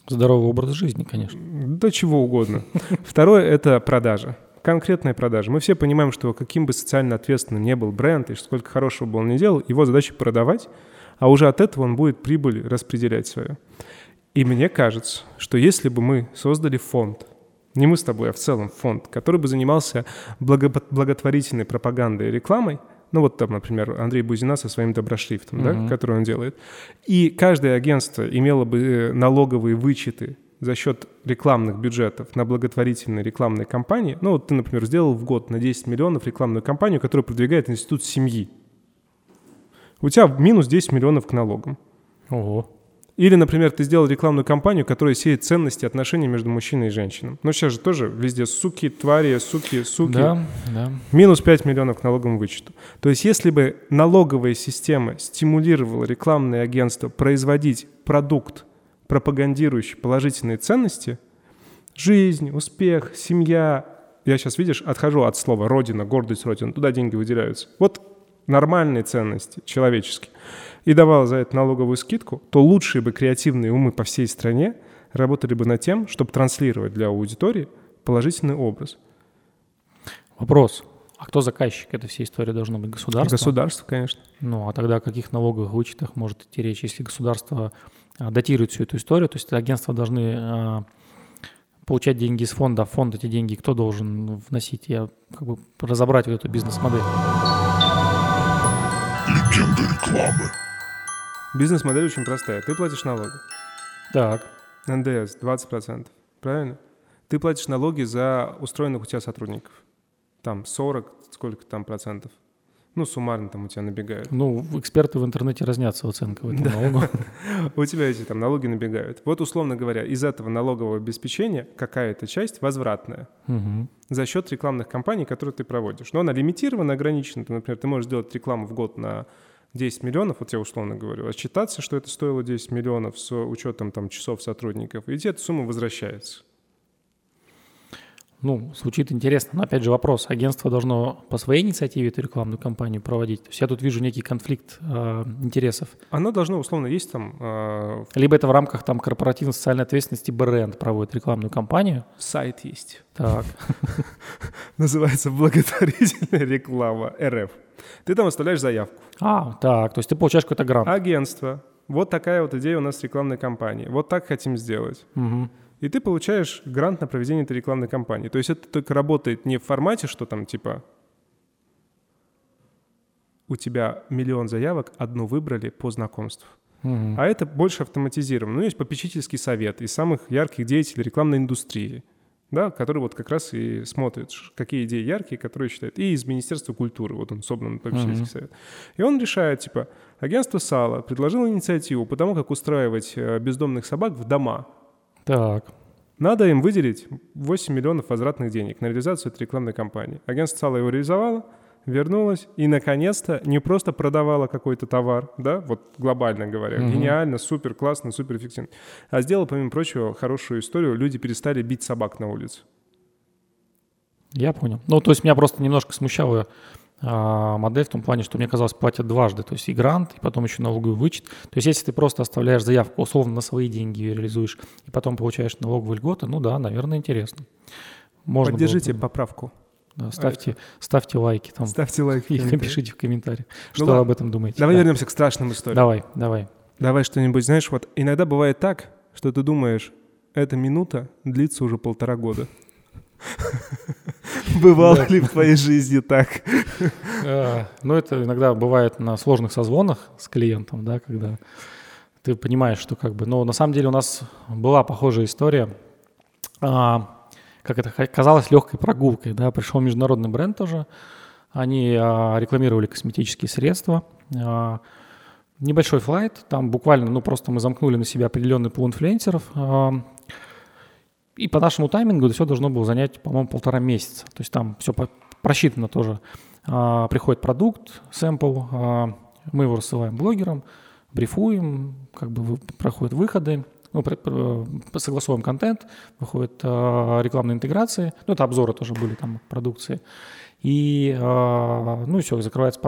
Здоровый образ жизни, конечно. Да чего угодно. Второе — это продажа. Конкретная продажа. Мы все понимаем, что каким бы социально ответственным не был бренд, и сколько хорошего бы он ни делал, его задача продавать, а уже от этого он будет прибыль распределять свою. И мне кажется, что если бы мы создали фонд, не мы с тобой, а в целом фонд, который бы занимался благо благотворительной пропагандой и рекламой, ну вот там, например, Андрей Бузина со своим доброшрифтом, uh-huh. да, который он делает, и каждое агентство имело бы э, налоговые вычеты за счет рекламных бюджетов на благотворительные рекламные кампании. Ну вот ты, например, сделал в год на 10 миллионов рекламную кампанию, которая продвигает институт семьи. У тебя минус 10 миллионов к налогам. Ого. Или, например, ты сделал рекламную кампанию, которая сеет ценности отношений между мужчиной и женщиной. Ну, сейчас же тоже везде суки, твари, суки, суки. Да, да. Минус 5 миллионов к налоговому вычету. То есть если бы налоговая система стимулировала рекламные агентства производить продукт, пропагандирующий положительные ценности, жизнь, успех, семья, я сейчас, видишь, отхожу от слова «родина», «гордость Родины», туда деньги выделяются. Вот нормальные ценности, человеческие и давала за это налоговую скидку, то лучшие бы креативные умы по всей стране работали бы над тем, чтобы транслировать для аудитории положительный образ. Вопрос. А кто заказчик этой всей истории должно быть? Государство? Государство, конечно. Ну, а тогда о каких налоговых вычетах может идти речь, если государство датирует всю эту историю? То есть агентства должны а, получать деньги из фонда, а фонд эти деньги кто должен вносить? Я как бы разобрать вот эту бизнес-модель. Легенда рекламы. Бизнес-модель очень простая. Ты платишь налоги. Так. НДС 20%. Правильно? Ты платишь налоги за устроенных у тебя сотрудников. Там 40, сколько там процентов. Ну, суммарно там у тебя набегают. Ну, эксперты в интернете разнятся в оценках этого да. налога. <laughs> У тебя эти там налоги набегают. Вот, условно говоря, из этого налогового обеспечения какая-то часть возвратная за счет рекламных кампаний, которые ты проводишь. Но она лимитирована, ограничена. Например, ты можешь делать рекламу в год на 10 миллионов, вот я условно говорю, отчитаться, что это стоило 10 миллионов с учетом там часов сотрудников, и тебе эта сумма возвращается. Ну, звучит интересно, но опять же вопрос, агентство должно по своей инициативе эту рекламную кампанию проводить? То есть я тут вижу некий конфликт э, интересов. Оно должно, условно, есть там... Э, Либо это в рамках там корпоративной социальной ответственности бренд проводит рекламную кампанию. Сайт есть. Так. <laughs> Называется благотворительная реклама РФ. Ты там оставляешь заявку. А, так, то есть ты получаешь какой-то грант. Агентство. Вот такая вот идея у нас рекламной кампании. Вот так хотим сделать. Угу. И ты получаешь грант на проведение этой рекламной кампании. То есть это только работает не в формате, что там типа у тебя миллион заявок, одну выбрали по знакомству. Угу. А это больше автоматизировано. Ну, есть попечительский совет из самых ярких деятелей рекламной индустрии да, который вот как раз и смотрит, какие идеи яркие, которые считает, и из Министерства культуры, вот он собран попечительский mm-hmm. совет. И он решает, типа, агентство Сала предложило инициативу по тому, как устраивать э, бездомных собак в дома. Так. Надо им выделить 8 миллионов возвратных денег на реализацию этой рекламной кампании. Агентство Сала его реализовало, вернулась и, наконец-то, не просто продавала какой-то товар, да, вот глобально говоря, mm-hmm. гениально, супер классно, супер эффективно, а сделала, помимо прочего, хорошую историю, люди перестали бить собак на улице. Я понял. Ну, то есть меня просто немножко смущала а, модель в том плане, что мне казалось, платят дважды, то есть и грант, и потом еще налоговый вычет. То есть если ты просто оставляешь заявку, условно, на свои деньги ее реализуешь, и потом получаешь налоговые льготы, ну да, наверное, интересно. Можно Поддержите было... поправку. Да, ставьте, а ставьте лайки там. Ставьте лайки. И напишите в комментариях, ну, что об этом думаете. Давай да. вернемся к страшным историям. Давай, давай. Давай что-нибудь, знаешь, вот иногда бывает так, что ты думаешь, эта минута длится уже полтора года. <laughs> Бывало ли в твоей жизни так? <laughs> А, ну, это иногда бывает на сложных созвонах с клиентом, да, когда ты понимаешь, что как бы... Но на самом деле у нас была похожая история. А, как это казалось, легкой прогулкой. Да? Пришел международный бренд тоже. Они а, рекламировали косметические средства. А, небольшой флайт, там буквально, ну просто мы замкнули на себя определенный пул инфлюенсеров. А, и по нашему таймингу все должно было занять, по-моему, полтора месяца. То есть там все просчитано тоже. А, приходит продукт, сэмпл, а, мы его рассылаем блогерам, брифуем, как бы проходят выходы, ну, согласовываем контент, выходят э, рекламные интеграции, ну, это обзоры тоже были там продукции, и, э, ну, и все, закрывается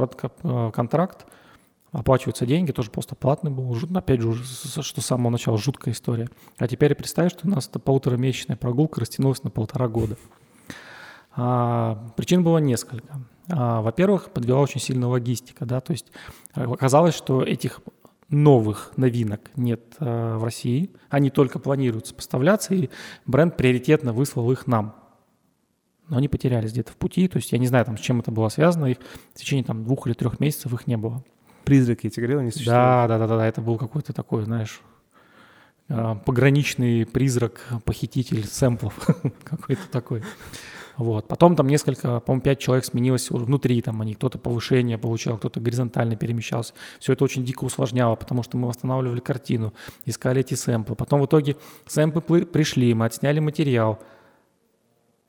контракт, оплачиваются деньги, тоже просто платный был, опять же, что с самого начала жуткая история. А теперь представь, что у нас эта полуторамесячная прогулка растянулась на полтора года. А, причин было несколько. А, во-первых, подвела очень сильно логистика, да, то есть э, оказалось, что этих новых новинок нет э, в России, они только планируются поставляться, и бренд приоритетно выслал их нам. Но они потерялись где-то в пути, то есть я не знаю, там, с чем это было связано, их в течение там, двух или трех месяцев их не было. Призраки эти говорил, не существуют? Да, да, да, да, это был какой-то такой, знаешь, э, пограничный призрак, похититель сэмплов, <laughs> какой-то такой. Вот. Потом там несколько, по-моему, пять человек сменилось внутри, там они, кто-то повышение получал, кто-то горизонтально перемещался. Все это очень дико усложняло, потому что мы восстанавливали картину, искали эти сэмплы. Потом в итоге сэмплы пришли, мы отсняли материал,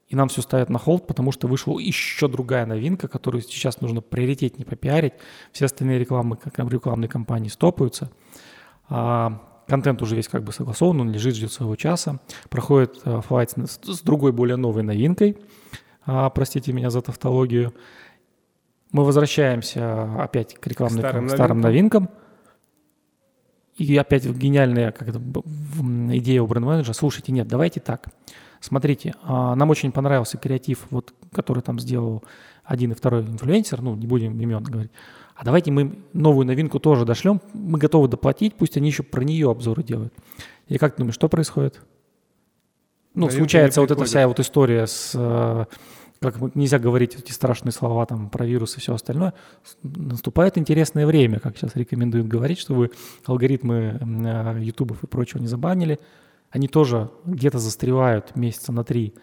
и нам все ставят на холд, потому что вышла еще другая новинка, которую сейчас нужно приоритетнее попиарить. Все остальные рекламы, как рекламные кампании стопаются. А, контент уже весь как бы согласован, он лежит, ждет своего часа. Проходит а, флайт с, с другой, более новой новинкой – а, простите меня за тавтологию. Мы возвращаемся опять к рекламным к старым, старым новинкам. И опять гениальная как это, идея у бренд-менеджера. Слушайте, нет, давайте так. Смотрите, а, нам очень понравился креатив, вот, который там сделал один и второй инфлюенсер, ну, не будем имен говорить. А давайте мы новую новинку тоже дошлем, мы готовы доплатить, пусть они еще про нее обзоры делают. И как ты думаешь, что происходит? Ну, Новинка случается вот эта вся вот история с э, как нельзя говорить эти страшные слова там про вирус и все остальное, наступает интересное время, как сейчас рекомендуют говорить, чтобы алгоритмы ютубов и прочего не забанили. Они тоже где-то застревают месяца на три.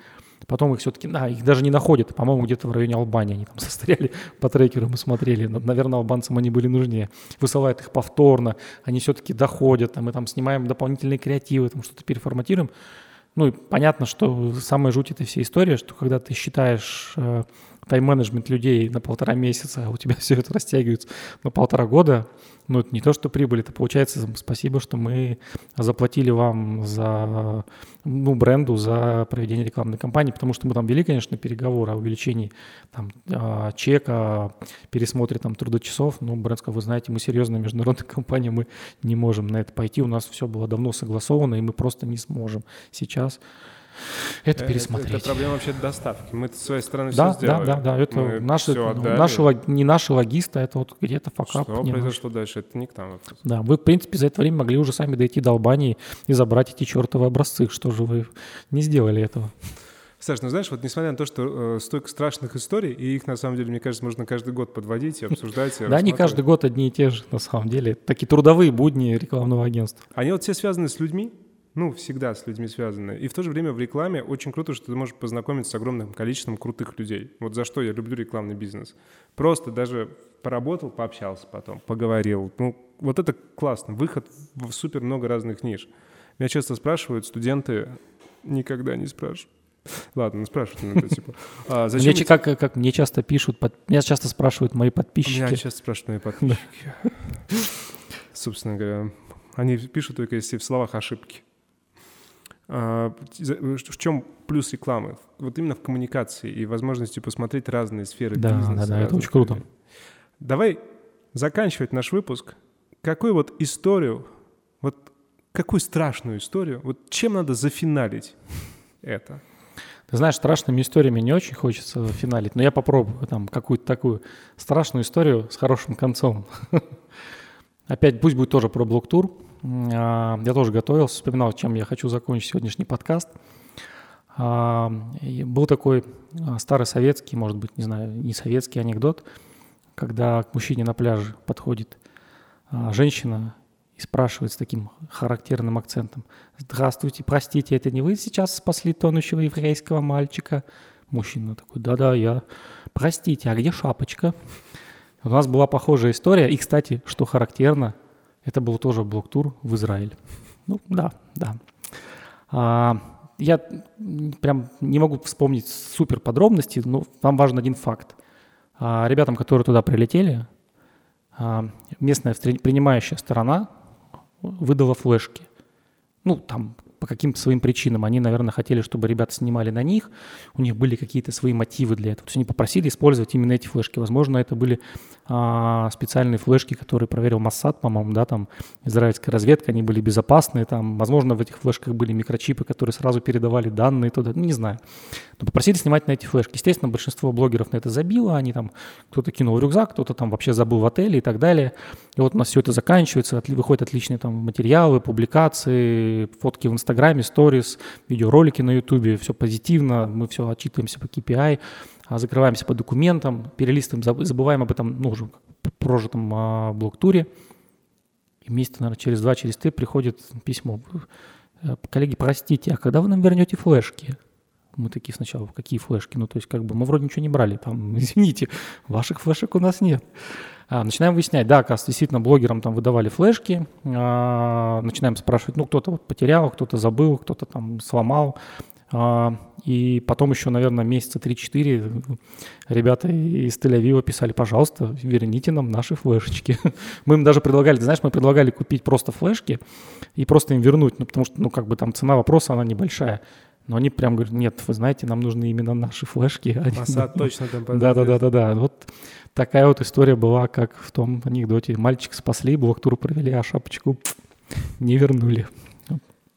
Потом их все-таки, да, их даже не находят. По-моему, где-то в районе Албании они там <laughs> застряли по трекеру, мы смотрели. Наверное, албанцам они были нужнее. Высылают их повторно, они все-таки доходят, а мы там снимаем дополнительные креативы, там что-то переформатируем. Ну и понятно, что самая жуть этой всей истории, что когда ты считаешь э, тайм-менеджмент людей на полтора месяца, а у тебя <laughs> все это растягивается на полтора года, ну, это не то, что прибыль, это получается спасибо, что мы заплатили вам за, ну, бренду за проведение рекламной кампании, потому что мы там вели, конечно, переговоры о увеличении там, а, чека, пересмотре там трудочасов, но бренд сказал, вы знаете, мы серьезная международная <laughs> компания, мы не можем на это пойти, у нас все было давно согласовано, и мы просто не сможем сейчас это пересмотреть. Это, это проблема вообще доставки. Мы это с своей стороны да, все сделали. Да, да, да. Это Мы наши, наши, не наши логисты, это вот где-то факап. Что произошло дальше, это не к нам вопрос. Да, вы, в принципе, за это время могли уже сами дойти до Албании и забрать эти чертовы образцы. Что же вы не сделали этого? Саш, ну знаешь, вот несмотря на то, что э, столько страшных историй, и их на самом деле, мне кажется, можно каждый год подводить и обсуждать. Да, не каждый год одни и те же, на самом деле. Такие трудовые будни рекламного агентства. Они вот все связаны с людьми, ну, всегда с людьми связаны. И в то же время в рекламе очень круто, что ты можешь познакомиться с огромным количеством крутых людей. Вот за что я люблю рекламный бизнес. Просто даже поработал, пообщался потом, поговорил. Ну, вот это классно. Выход в супер много разных ниш. Меня часто спрашивают, студенты никогда не спрашивают. Ладно, ну спрашивают иногда, <laughs> типа. А зачем мне, как, как мне часто пишут, под... меня часто спрашивают мои подписчики. Меня часто спрашивают мои подписчики. <laughs> Собственно говоря, они пишут только если в словах ошибки. А, в чем плюс рекламы? Вот именно в коммуникации и возможности посмотреть разные сферы да, бизнеса. Да, да, это очень круто. Давай заканчивать наш выпуск. Какую вот историю, вот какую страшную историю, вот чем надо зафиналить это? Ты знаешь, страшными историями не очень хочется финалить, но я попробую там какую-то такую страшную историю с хорошим концом. <laughs> Опять пусть будет тоже про блок-тур. А, я тоже готовился, вспоминал, чем я хочу закончить сегодняшний подкаст. А, был такой а, старый советский, может быть, не знаю, не советский анекдот, когда к мужчине на пляже подходит женщина и спрашивает с таким характерным акцентом. «Здравствуйте, простите, это не вы сейчас спасли тонущего еврейского мальчика?» Мужчина такой, да-да, я. Простите, а где шапочка? У нас была похожая история. И, кстати, что характерно, это был тоже блок-тур в Израиль. <laughs> Ну, да, да. А, я прям не могу вспомнить супер подробности, но вам важен один факт. А, ребятам, которые туда прилетели, а, местная принимающая сторона выдала флешки. Ну, там по каким-то своим причинам. Они, наверное, хотели, чтобы ребята снимали на них, у них были какие-то свои мотивы для этого. То есть они попросили использовать именно эти флешки. Возможно, это были а, специальные флешки, которые проверил Моссад, по-моему, да, там израильская разведка, они были безопасные, там, возможно, в этих флешках были микрочипы, которые сразу передавали данные туда, ну, не знаю. Но попросили снимать на эти флешки. Естественно, большинство блогеров на это забило, они там, кто-то кинул рюкзак, кто-то там вообще забыл в отеле и так далее. И вот у нас все это заканчивается, выходят отличные там материалы, публикации, фотки в Инстаграме, Инстаграме, сторис, видеоролики на Ютубе, все позитивно, мы все отчитываемся по KPI, а, закрываемся по документам, перелистываем, забываем об этом, ну, уже прожитом а, блок-туре. И месяца, наверное, через два, через три приходит письмо. «Э, коллеги, простите, а когда вы нам вернете флешки? Мы такие сначала, какие флешки? Ну, то есть, как бы, мы вроде ничего не брали, там, <laughs> извините, ваших флешек у нас нет. А, начинаем выяснять, да, оказывается, действительно, блогерам там выдавали флешки, а, начинаем спрашивать, ну, кто-то вот потерял, кто-то забыл, кто-то там сломал, а, и потом еще, наверное, месяца 3-4 ребята из Тель-Авива писали, пожалуйста, верните нам наши флешечки. <laughs> Мы им даже предлагали, знаешь, мы предлагали купить просто флешки и просто им вернуть, ну, потому что, ну, как бы там цена вопроса, она небольшая. Но они прям говорят, нет, вы знаете, нам нужны именно наши флешки. Масад точно там Да-да-да-да. Вот такая вот история была, как в том анекдоте. Мальчик спасли, блок-тур провели, а шапочку не вернули.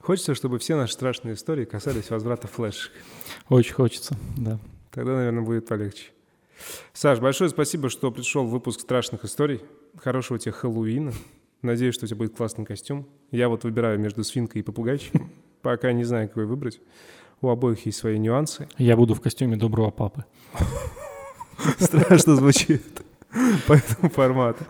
Хочется, чтобы все наши страшные истории касались возврата флешек. Очень хочется, да. Тогда, наверное, будет полегче. Саш, большое спасибо, что пришел в выпуск страшных историй. Хорошего тебе Хэллоуина. Надеюсь, что у тебя будет классный костюм. Я вот выбираю между свинкой и попугайчиком. Пока не знаю, какой выбрать. У обоих есть свои нюансы. Я буду в костюме доброго папы. <laughs> Страшно звучит по этому формату.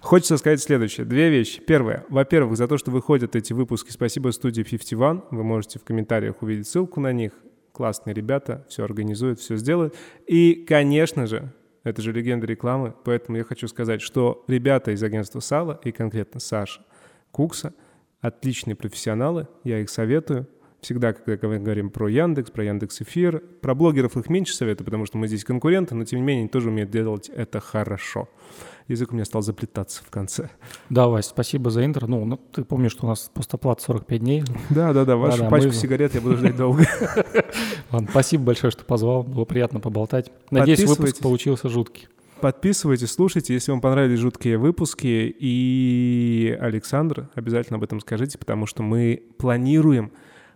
Хочется сказать следующее. Две вещи. Первое. Во-первых, за то, что выходят эти выпуски, спасибо студии 51. Вы можете в комментариях увидеть ссылку на них. Классные ребята, все организуют, все сделают. И, конечно же, это же легенда рекламы, поэтому я хочу сказать, что ребята из агентства Сала, и конкретно Саша Кукса, отличные профессионалы, я их советую. Всегда, когда мы говорим про Яндекс, про Яндекс Эфир, про блогеров их меньше советую, потому что мы здесь конкуренты, но тем не менее они тоже умеют делать это хорошо. Язык у меня стал заплетаться в конце. Да, Вась, спасибо за интро. Ну, ну ты помнишь, что у нас постоплат 45 дней. Да, да, да, вашу да, да, пачку мы... сигарет я буду ждать долго. <laughs> Ладно, спасибо большое, что позвал. Было приятно поболтать. Надеюсь, выпуск получился жуткий. Подписывайтесь, слушайте, если вам понравились жуткие выпуски. И, Александр, обязательно об этом скажите, потому что мы планируем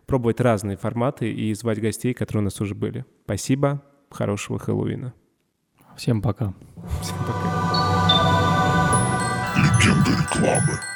пробовать разные форматы и звать гостей, которые у нас уже были. Спасибо, хорошего Хэллоуина. Всем пока. Всем пока. Легенда рекламы.